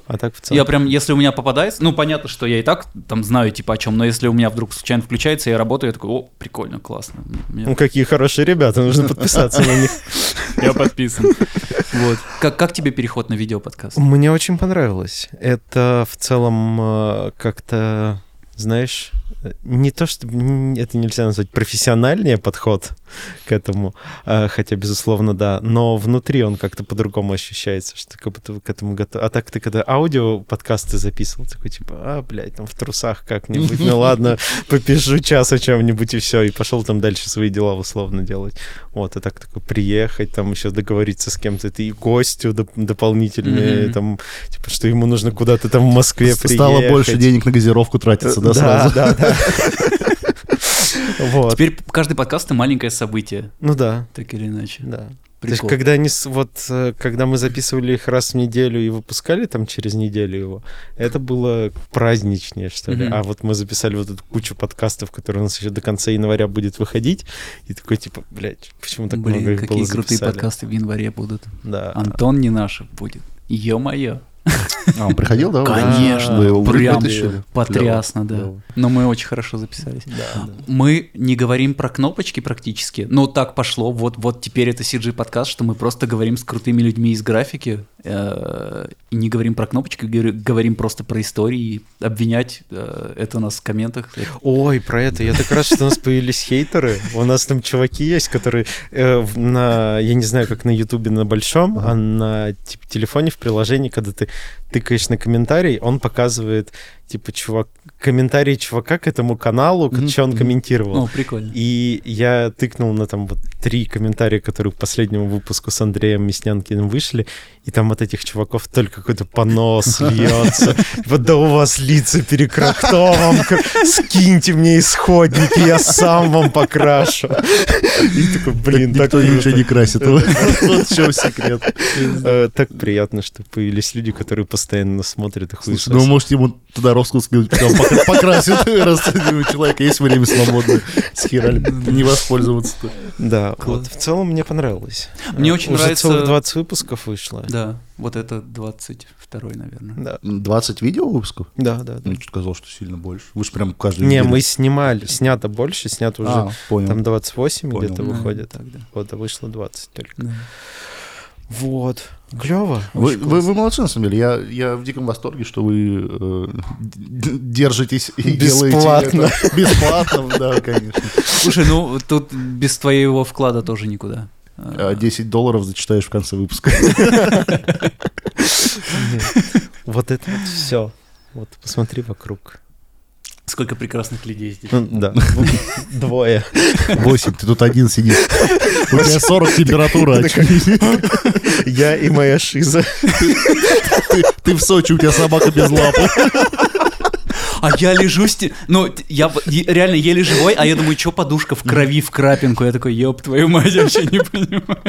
А так в целом... Я прям, если у меня попадается, ну, понятно, что я и так там знаю, типа, о чем, но если у меня вдруг случайно включается, я работаю, я такой, о, прикольно, классно. Мне- Ну, какие хорошие ребята, нужно подписаться на них. Я подписан. Вот. Как, как тебе переход на видеоподкаст? Мне очень понравилось. Это в целом э, как-то, знаешь, э, не то, что это нельзя назвать профессиональнее подход к этому, э, хотя, безусловно, да, но внутри он как-то по-другому ощущается, что как будто к этому готов. А так ты когда аудио подкасты записывал, такой типа, а, блядь, там в трусах как-нибудь, ну ладно, попишу час о чем-нибудь и все, и пошел там дальше свои дела условно делать. Вот, а так такой приехать, там еще договориться с кем-то, ты и гостю доп- дополнительные, там, типа, что ему нужно куда-то там в Москве приехать. Стало больше денег на газировку тратиться, да, Да, сразу? да, да. Вот. Теперь каждый подкаст это маленькое событие, Ну да, так или иначе. да. То есть, Прикол. когда они, вот, э, когда мы записывали их раз в неделю и выпускали там через неделю его, это было праздничнее, что ли. Мгм. А вот мы записали вот эту кучу подкастов, которые у нас еще до конца января будет выходить, и такой, типа, блядь, почему так много Блин, их какие было крутые записали? подкасты в январе будут. Да. Антон не наш будет. Ё-моё. А, он приходил, да? Конечно, Вы его прям вытащили? Потрясно, да. Но мы очень хорошо записались. Да, да. Мы не говорим про кнопочки практически, но так пошло. Вот, вот теперь это CG подкаст, что мы просто говорим с крутыми людьми из графики э, и не говорим про кнопочки, говори- говорим просто про истории. И обвинять э, это нас в комментах. Ой, про это. Я так рад, что у нас появились хейтеры. У нас там чуваки есть, которые э, на, я не знаю, как на Ютубе на большом, а на типа, телефоне в приложении, когда ты тыкаешь на комментарий, он показывает типа чувак комментарий чувака к этому каналу, Мгм, что он комментировал. Ну, прикольно. И я тыкнул на там вот три комментария, которые к последнему выпуску с Андреем Мяснянкиным вышли, и там от этих чуваков только какой-то понос льется. Вот да у вас лица перекрак, кто вам к- скиньте мне исходники, я сам вам покрашу. И такой, блин, так Никто ничего круто. не красит. Вот в чем секрет. Э, Так приятно, что появились люди, которые постоянно смотрят и хуесосят. ну, может, ему туда покра- покрасит, раз у человека есть время свободное. С хера ли не воспользоваться-то. Да, вот в целом мне понравилось. Мне очень Уже нравится- целых 20 выпусков вышло. Да, вот это 22 наверное. Да, 20 видео выпусков? да, да. да. Ну, что сказал, что сильно больше. Вы же прям каждый Не, мы снимали, снято больше, снято уже А, понял. там 28 Понял. где-то Да, выходит. так, да. Вот, а вышло 20 только. Да. Вот. Клево. Вы, вы, вы молодцы, на самом деле. Я, я в диком восторге, что вы э, держитесь и Бесплатно. делаете это. Бесплатно, да, конечно. Слушай, ну тут без твоего вклада тоже никуда. А 10 долларов зачитаешь в конце выпуска. Вот это вот все. Вот посмотри вокруг. Сколько прекрасных людей здесь. Ну, Да, двое. 8, ты тут один сидишь. У тебя 40 температура, очевидно. Я и моя шиза. Ты, ты в Сочи, у тебя собака без лапы. А я лежу, сти... ну, я реально еле живой, а я думаю, что подушка в крови, в крапинку. Я такой, ёб твою мать, я вообще не понимаю.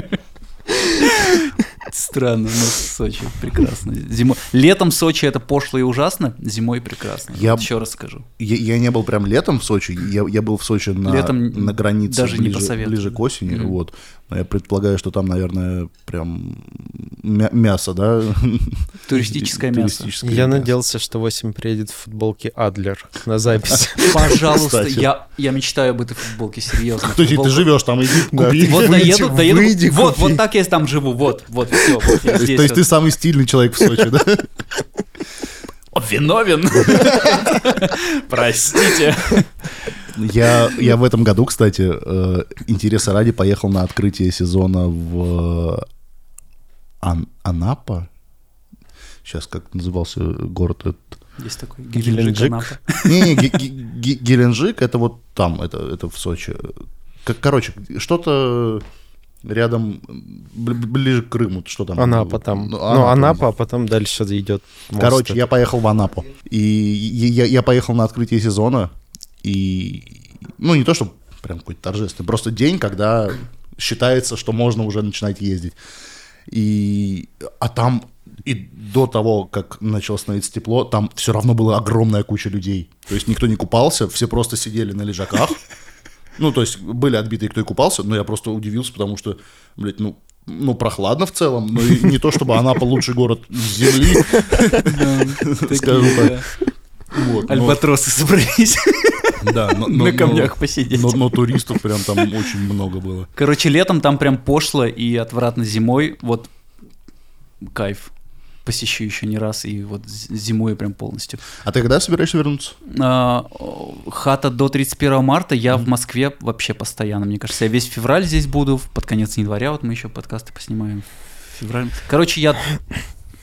Странно, но Сочи прекрасно. Зимой... Летом Сочи это пошло и ужасно, зимой прекрасно. Я- Вот Еще раз скажу. Я, я не был прям летом в Сочи, я, я был в Сочи на, Летом на границе даже не ближе, посоветую. ближе к осени, Мгм. вот. Но я предполагаю, что там, наверное, прям мя- мясо, да? Туристическое мясо. Туристическое Я мясо. надеялся, что 8 приедет в футболке Адлер на запись. Пожалуйста, я, я мечтаю об этой футболке, серьезно. Кто ты живешь там, иди купи. Вот доеду, доеду. вот, вот так я там живу. Вот, вот, все, То есть, ты самый стильный человек в Сочи, да? Виновен. Простите. Я, я в этом году, кстати, э, интереса ради поехал на открытие сезона в Ан- Анапа. Сейчас как назывался город этот? Есть такой Геленджик. Анапа. Ге- Ге- Геленджик, это вот там, это, это в Сочи. Как, короче, что-то рядом, бли- ближе к Крыму, что там? Анапа там. Ну, Ну, Анапа, а потом дальше идет Короче, этот. я поехал в Анапу. И я, я поехал на открытие сезона, И, ну, не то, что прям какой-то торжественный, просто день, когда считается, что можно уже начинать ездить. И, а там и до того, как начало становиться тепло, там все равно была огромная куча людей. То есть никто не купался, все просто сидели на лежаках. Ну, то есть были отбитые, кто и купался, но я просто удивился, потому что, блядь, ну, ну, прохладно в целом, но и не то, чтобы Анапа лучший город Земли, скажу так. Вот, но- Альбатросы собрались да, но- но- на но- камнях посидеть. Но, но туристов прям там очень много было. Короче, летом там прям пошло и отвратно зимой. Вот кайф. Посещу еще не раз, и вот зимой прям полностью. А ты когда собираешься вернуться? А, хата до 31 марта, я в Москве вообще постоянно, мне кажется. Я весь февраль здесь буду, под конец января вот мы еще подкасты поснимаем. Февраль. Короче, я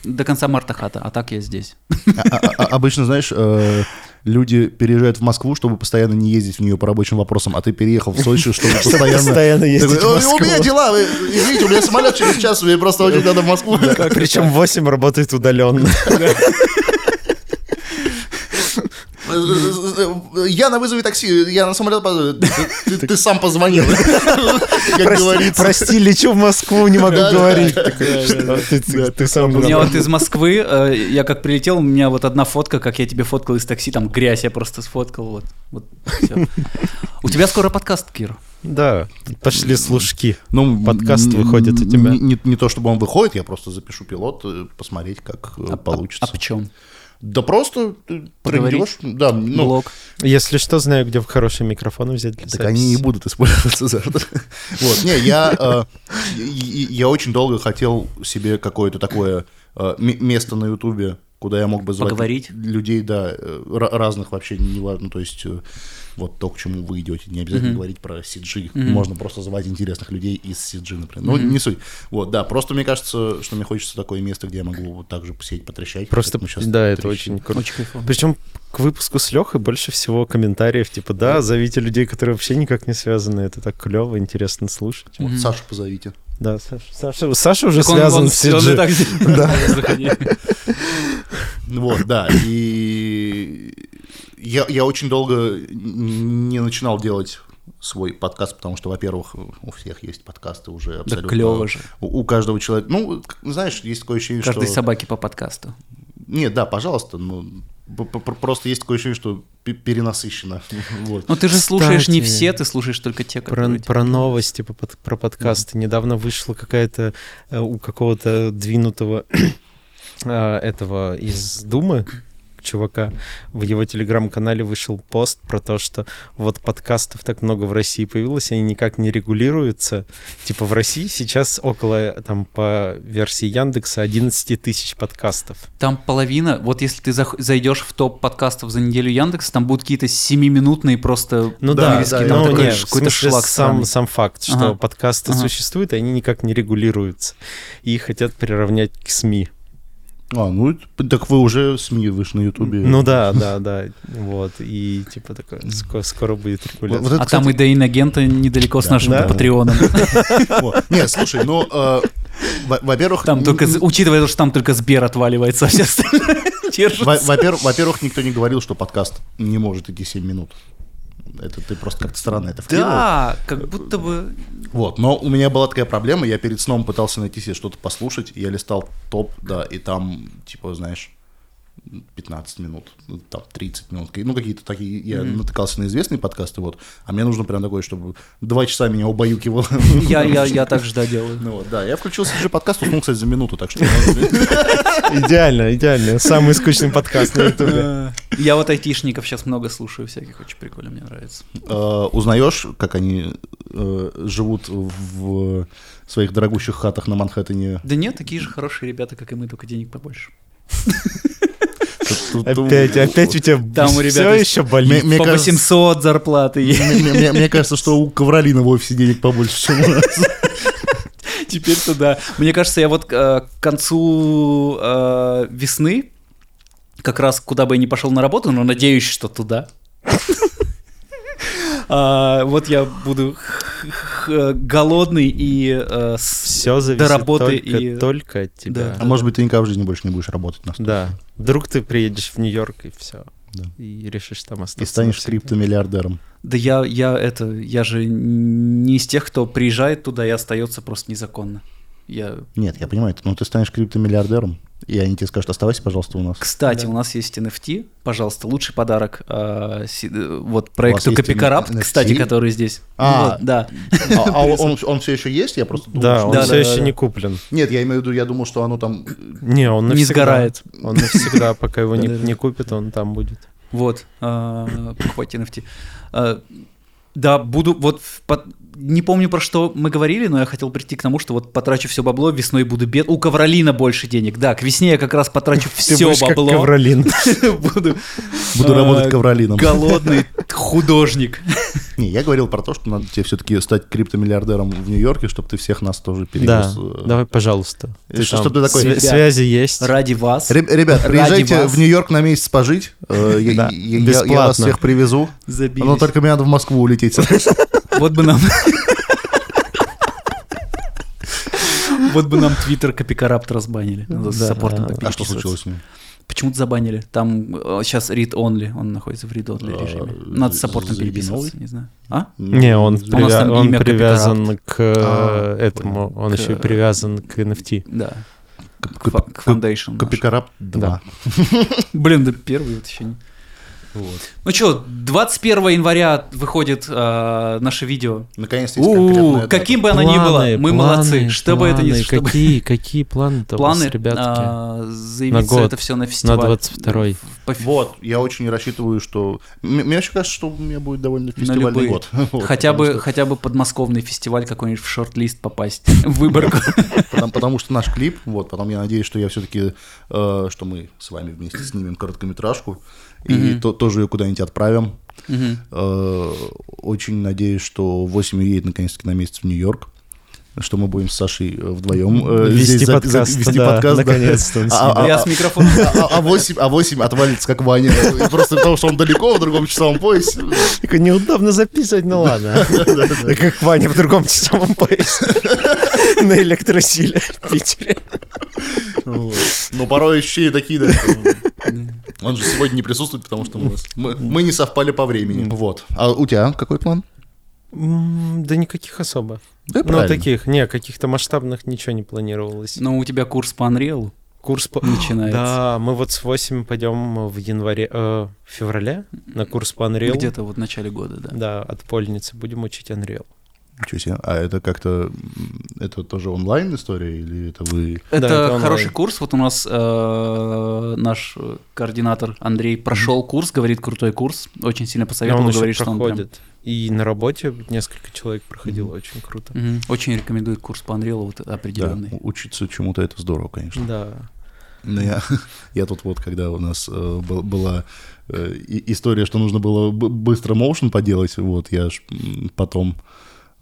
до конца марта хата, а так я здесь. А- а- а- Обычно, знаешь, э, люди переезжают в Москву, чтобы постоянно не ездить в нее по рабочим вопросам, а ты переехал в Сочи, чтобы постоянно... Постоянно ездить Такой, в «Ой, У меня Москву. дела, извините, у меня самолет через час, мне просто очень надо в Москву. Причем 8 работает удаленно. Я на вызове такси, я на самолет позову. Ты- сам позвонил, как Прости, говорится. прости, лечу в Москву, не могу говорить. Такой, «Что? Ты- сам У меня виноват». вот из Москвы, э, я как прилетел, у меня вот одна фотка, как я тебе фоткал из такси, там грязь я просто сфоткал, вот. У тебя скоро подкаст, Кир. Да, пошли служки. Ну, Подкаст выходит у тебя. Не, не- не то, чтобы он выходит, я просто запишу пилот, э, посмотреть, как э, получится. А в чем? Да просто трындёж, да, ну, Блог. Если что, знаю, где хорошие микрофоны взять для Так они не записи. будут использоваться завтра. Вот, не, я, э, я, очень долго хотел себе какое-то такое э, место на Ютубе, куда я мог бы звать Поговорить? людей, да, э, ра- разных вообще, неважно, то есть вот то, к чему вы идете, не обязательно Мгм. говорить про CG, Мгм. можно просто звать интересных людей из CG, например. Ну, не суть. Вот, да, просто мне кажется, что мне хочется такое место, где я могу вот так же посидеть, потрещать. Просто, мы щас да, это очень круто. Очень кайфово. Причем к выпуску с Лехой больше всего комментариев, типа, да, зовите людей, которые вообще никак не связаны, это так клево, интересно слушать. Вот, Мгм. Сашу позовите. Да, Саша, Саша, Саша уже Так связан он с CG. он и так- Да. Вот, да, и я, я очень долго не начинал делать свой подкаст, потому что, во-первых, у всех есть подкасты уже Да абсолютно. клево же. У, у каждого человека, ну, знаешь, есть такое ощущение, Каждой что... собаки по подкасту. Нет, да, пожалуйста, ну, п- просто есть такое ощущение, что пе- перенасыщено. Вот. Ну ты же слушаешь не Кстати, все, ты слушаешь только те, Про, которые... про нравятся. новости, под- про подкасты. Недавно вышла какая-то э, у какого-то двинутого э, этого из Думы чувака в его телеграм-канале вышел пост про то, что вот подкастов так много в России появилось, они никак не регулируются. Типа в России сейчас около, там, по версии Яндекса, 11 тысяч подкастов. Там половина, вот если ты зайдешь в топ подкастов за неделю Яндекса, там будут какие-то 7-минутные просто Ну Да, да, там ну, такой не, ш- в какой-то смысле, шлак сам, сам факт, что Ага. подкасты Ага. существуют, и они никак не регулируются. И хотят приравнять к СМИ. А, ну, так вы уже СМИ вышли на Ютубе. Ну да, да, да. Вот. И типа такое, скоро, скоро будет Вот- регуляция. вот это, А там и до инагента недалеко с Да. нашим Да. патреоном. Вот. Нет, слушай, ну, во- во-первых... Там только, учитывая, что там только Сбер отваливается, а все держится. Во-первых, во-первых, никто не говорил, что подкаст не может идти 7 минут. Это ты просто как-то странно это вкинул. Да, как будто бы... Вот, но у меня была такая проблема, я перед сном пытался найти себе что-то послушать, я листал топ, да, и там, типа, знаешь, 15 минут, ну, там 30 минут, ну какие-то такие, я натыкался на известные подкасты, вот, а мне нужно прям такое, чтобы два часа меня убаюкивало. Я, я, я так же, да, делаю. Ну вот, да, я включил же подкаст, уснул, кстати, за минуту, так что... Идеально, идеально. Самый скучный подкаст на Ютубе. Я вот айтишников сейчас много слушаю всяких, очень прикольно, мне нравится. э, Узнаешь, как они э, живут в своих дорогущих хатах на Манхэттене? Да нет, такие же хорошие ребята, как и мы, только денег побольше. Опять, опять у тебя Там у все ребят еще болит. Мне По кажется- 800 зарплаты есть. Мне, мне- мне кажется, что у Ковролина в офисе денег побольше, чем у нас. Теперь-то да. Мне кажется, я вот э, к концу э, весны, как раз куда бы я ни пошел на работу, но надеюсь, что туда. А, Вот я буду х- голодный и э, с- Все зависит до работы только, и... только от тебя. Да. А может быть, ты никогда в жизни больше не будешь работать на Да. Вдруг ты приедешь в Нью-Йорк и все. Да. и решишь там остаться. И станешь криптомиллиардером. Да я, я это, я же не из тех, кто приезжает туда и остается просто незаконно. Я... Нет, я понимаю, но ты станешь криптомиллиардером, и они тебе скажут, оставайся, пожалуйста, у нас. Кстати, Да. у нас есть NFT, пожалуйста, лучший подарок си- э, вот проекту NFT? кстати, который здесь. А. Вот, да. А, а он, он все еще есть? Я просто думал, Да, что- он Да, все да, еще да. не куплен. Нет, я имею в виду, я думал, что оно там... Не, он навсегда. Не сгорает. Он навсегда, пока его не, не купят, он там будет. Вот, покупайте NFT. А, Да, буду, вот, в под- не помню, про что мы говорили, но я хотел прийти к тому, что вот потрачу все бабло, весной буду бед. У Ковролина больше денег. Да, к весне я как раз потрачу Ты все будешь как бабло. ковролин. Буду Буду а, работать ковролином. голодный художник. Не, я говорил про то, что надо тебе все-таки стать криптомиллиардером в Нью-Йорке, чтобы ты всех нас тоже Да, перевез. э, давай, пожалуйста. Что- чтоб ты такой, Свя- Связи есть. Ради вас. Ре- Ребят, Ради приезжайте вас. в Нью-Йорк на месяц пожить. э, я- Да, вас всех привезу. Забились. Но только мне надо в Москву улететь. Вот бы нам... Вот бы нам твиттер Копикорапт разбанили. Да. саппортом А А что случилось с ним? Почему-то забанили. Там э, сейчас read-only, он находится в read-only А, режиме. Надо с саппортом переписываться, не знаю. А? Не, он, Ну, У нас привя- там он имя привязан к э, А, этому, он К- еще и привязан к NFT. Да. К, фа- к Foundation. наш. Копикораб 2. Блин, да первый вот еще не... Ну что, 21 января выходит э, наше видео. Наконец-то есть У, конкретная каким бы оно ни было, мы планы, молодцы. Что бы это ни... планы, что бы- Какие, какие планы-то у Планы, вас, ребятки? а, заявиться год, это все на фестиваль. 22-й. По фи- Вот, я очень рассчитываю, что... Мне вообще кажется, что у меня будет довольно фестивальный любые. год. Вот, хотя, бы, что- хотя бы подмосковный фестиваль какой-нибудь в шорт-лист попасть, в выборку. Потому, потому что наш клип, вот, потом я надеюсь, что я все-таки, что мы с вами вместе снимем короткометражку, и то, тоже ее куда-нибудь отправим. Э, Очень надеюсь, что 8 уедет наконец-то на месяц в Нью-Йорк, что мы будем с Сашей э, вдвоем э, Вести здесь за- подкаст, вести да, подкаст, да. наконец-то он А- а- Я с микрофоном. А, а 8, а 8 отвалится, как Ваня. Просто потому, что он далеко, в другом часовом поясе. Такой неудобно записывать, ну ладно. Как Ваня в другом часовом поясе. На электросиле в Питере. Но порой ощущения такие, да. Он же сегодня не присутствует, потому что мы, не совпали по времени. Вот. А у тебя какой план? Да никаких особо. Да, Ну, таких, не, каких-то масштабных ничего не планировалось. Ну, у тебя курс по Unreal Курс по... начинается. Да, мы вот с 8 пойдем в январе, э, в феврале на курс по Unreal. Где-то вот в начале года, да. Да, от Польницы будем учить Unreal. Ничего себе. А это как-то... Это тоже онлайн история или это вы... Это, это онлайн. хороший курс. Вот у нас э, наш координатор Андрей прошел курс, говорит крутой курс. Очень сильно посоветовал, он еще говорит, что он прям- проходит. И на работе несколько человек проходило, очень круто. Мгм. Очень рекомендует курс по Unreal вот Да, определенный. у- учиться чему-то это здорово, конечно. Да. Но я, я тут вот, когда у нас э, был- была э, история, что нужно было быстро моушен поделать, вот, я ж потом, э,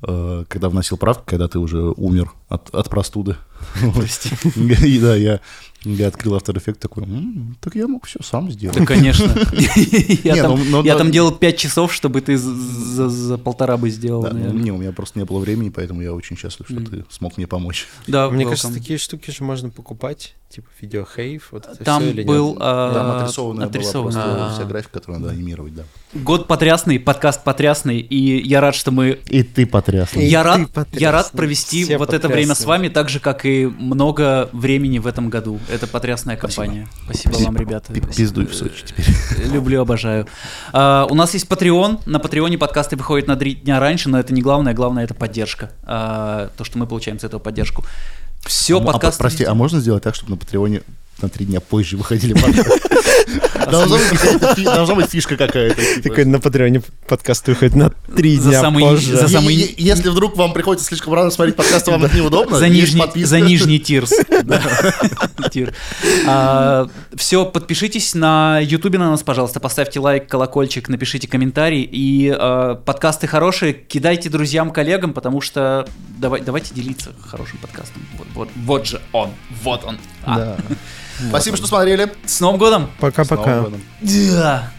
когда вносил правку, когда ты уже умер от, от простуды, Прости. и да, я, я открыл After Effects такой, «М, так я мог все сам сделать. Да, конечно. Я Не, там- ну- ну- я там делал 5 часов, чтобы ты за- за за полтора бы сделал, Да, ну, наверное. не, у меня просто не было времени, поэтому я очень счастлив, что ты смог мне помочь. Да, Мне welcome. кажется, такие штуки же можно покупать, типа видеохейв, вот это Там всё или нет? был а, Там отрисованная была просто А. вся графика, которую надо анимировать, да. Год потрясный, подкаст потрясный, и я рад, что мы... И ты потрясный. Я ты рад, потрясный. я рад провести Все вот это время с потрясные. вами, так же, как и много времени в этом году. Это потрясная компания. Спасибо, вам, ребята. Пи- Пиздуй в Сочи теперь. Люблю, обожаю. А, у нас есть Patreon. На Патреоне подкасты выходят на три дня раньше, но это не главное. Главное это поддержка. А, то, что мы получаем с этого поддержку. Все А м- а, подкасты. прости, а можно сделать так, чтобы на Патреоне на три дня позже выходили? Должна быть фишка какая-то. типа. Такой на Патреоне подкаст выходит на три дня позже. Если вдруг вам приходится слишком рано смотреть подкасты, вам это неудобно, За нижний, подписка. за нижний тирс. Тир. все, подпишитесь на Ютубе на нас, пожалуйста, поставьте лайк, колокольчик, напишите комментарий. И а, подкасты хорошие, кидайте друзьям, коллегам, потому что давай, давайте делиться хорошим подкастом. Вот же он, вот он. А, Да. Спасибо, что смотрели. С Новым годом! Пока-пока. Да.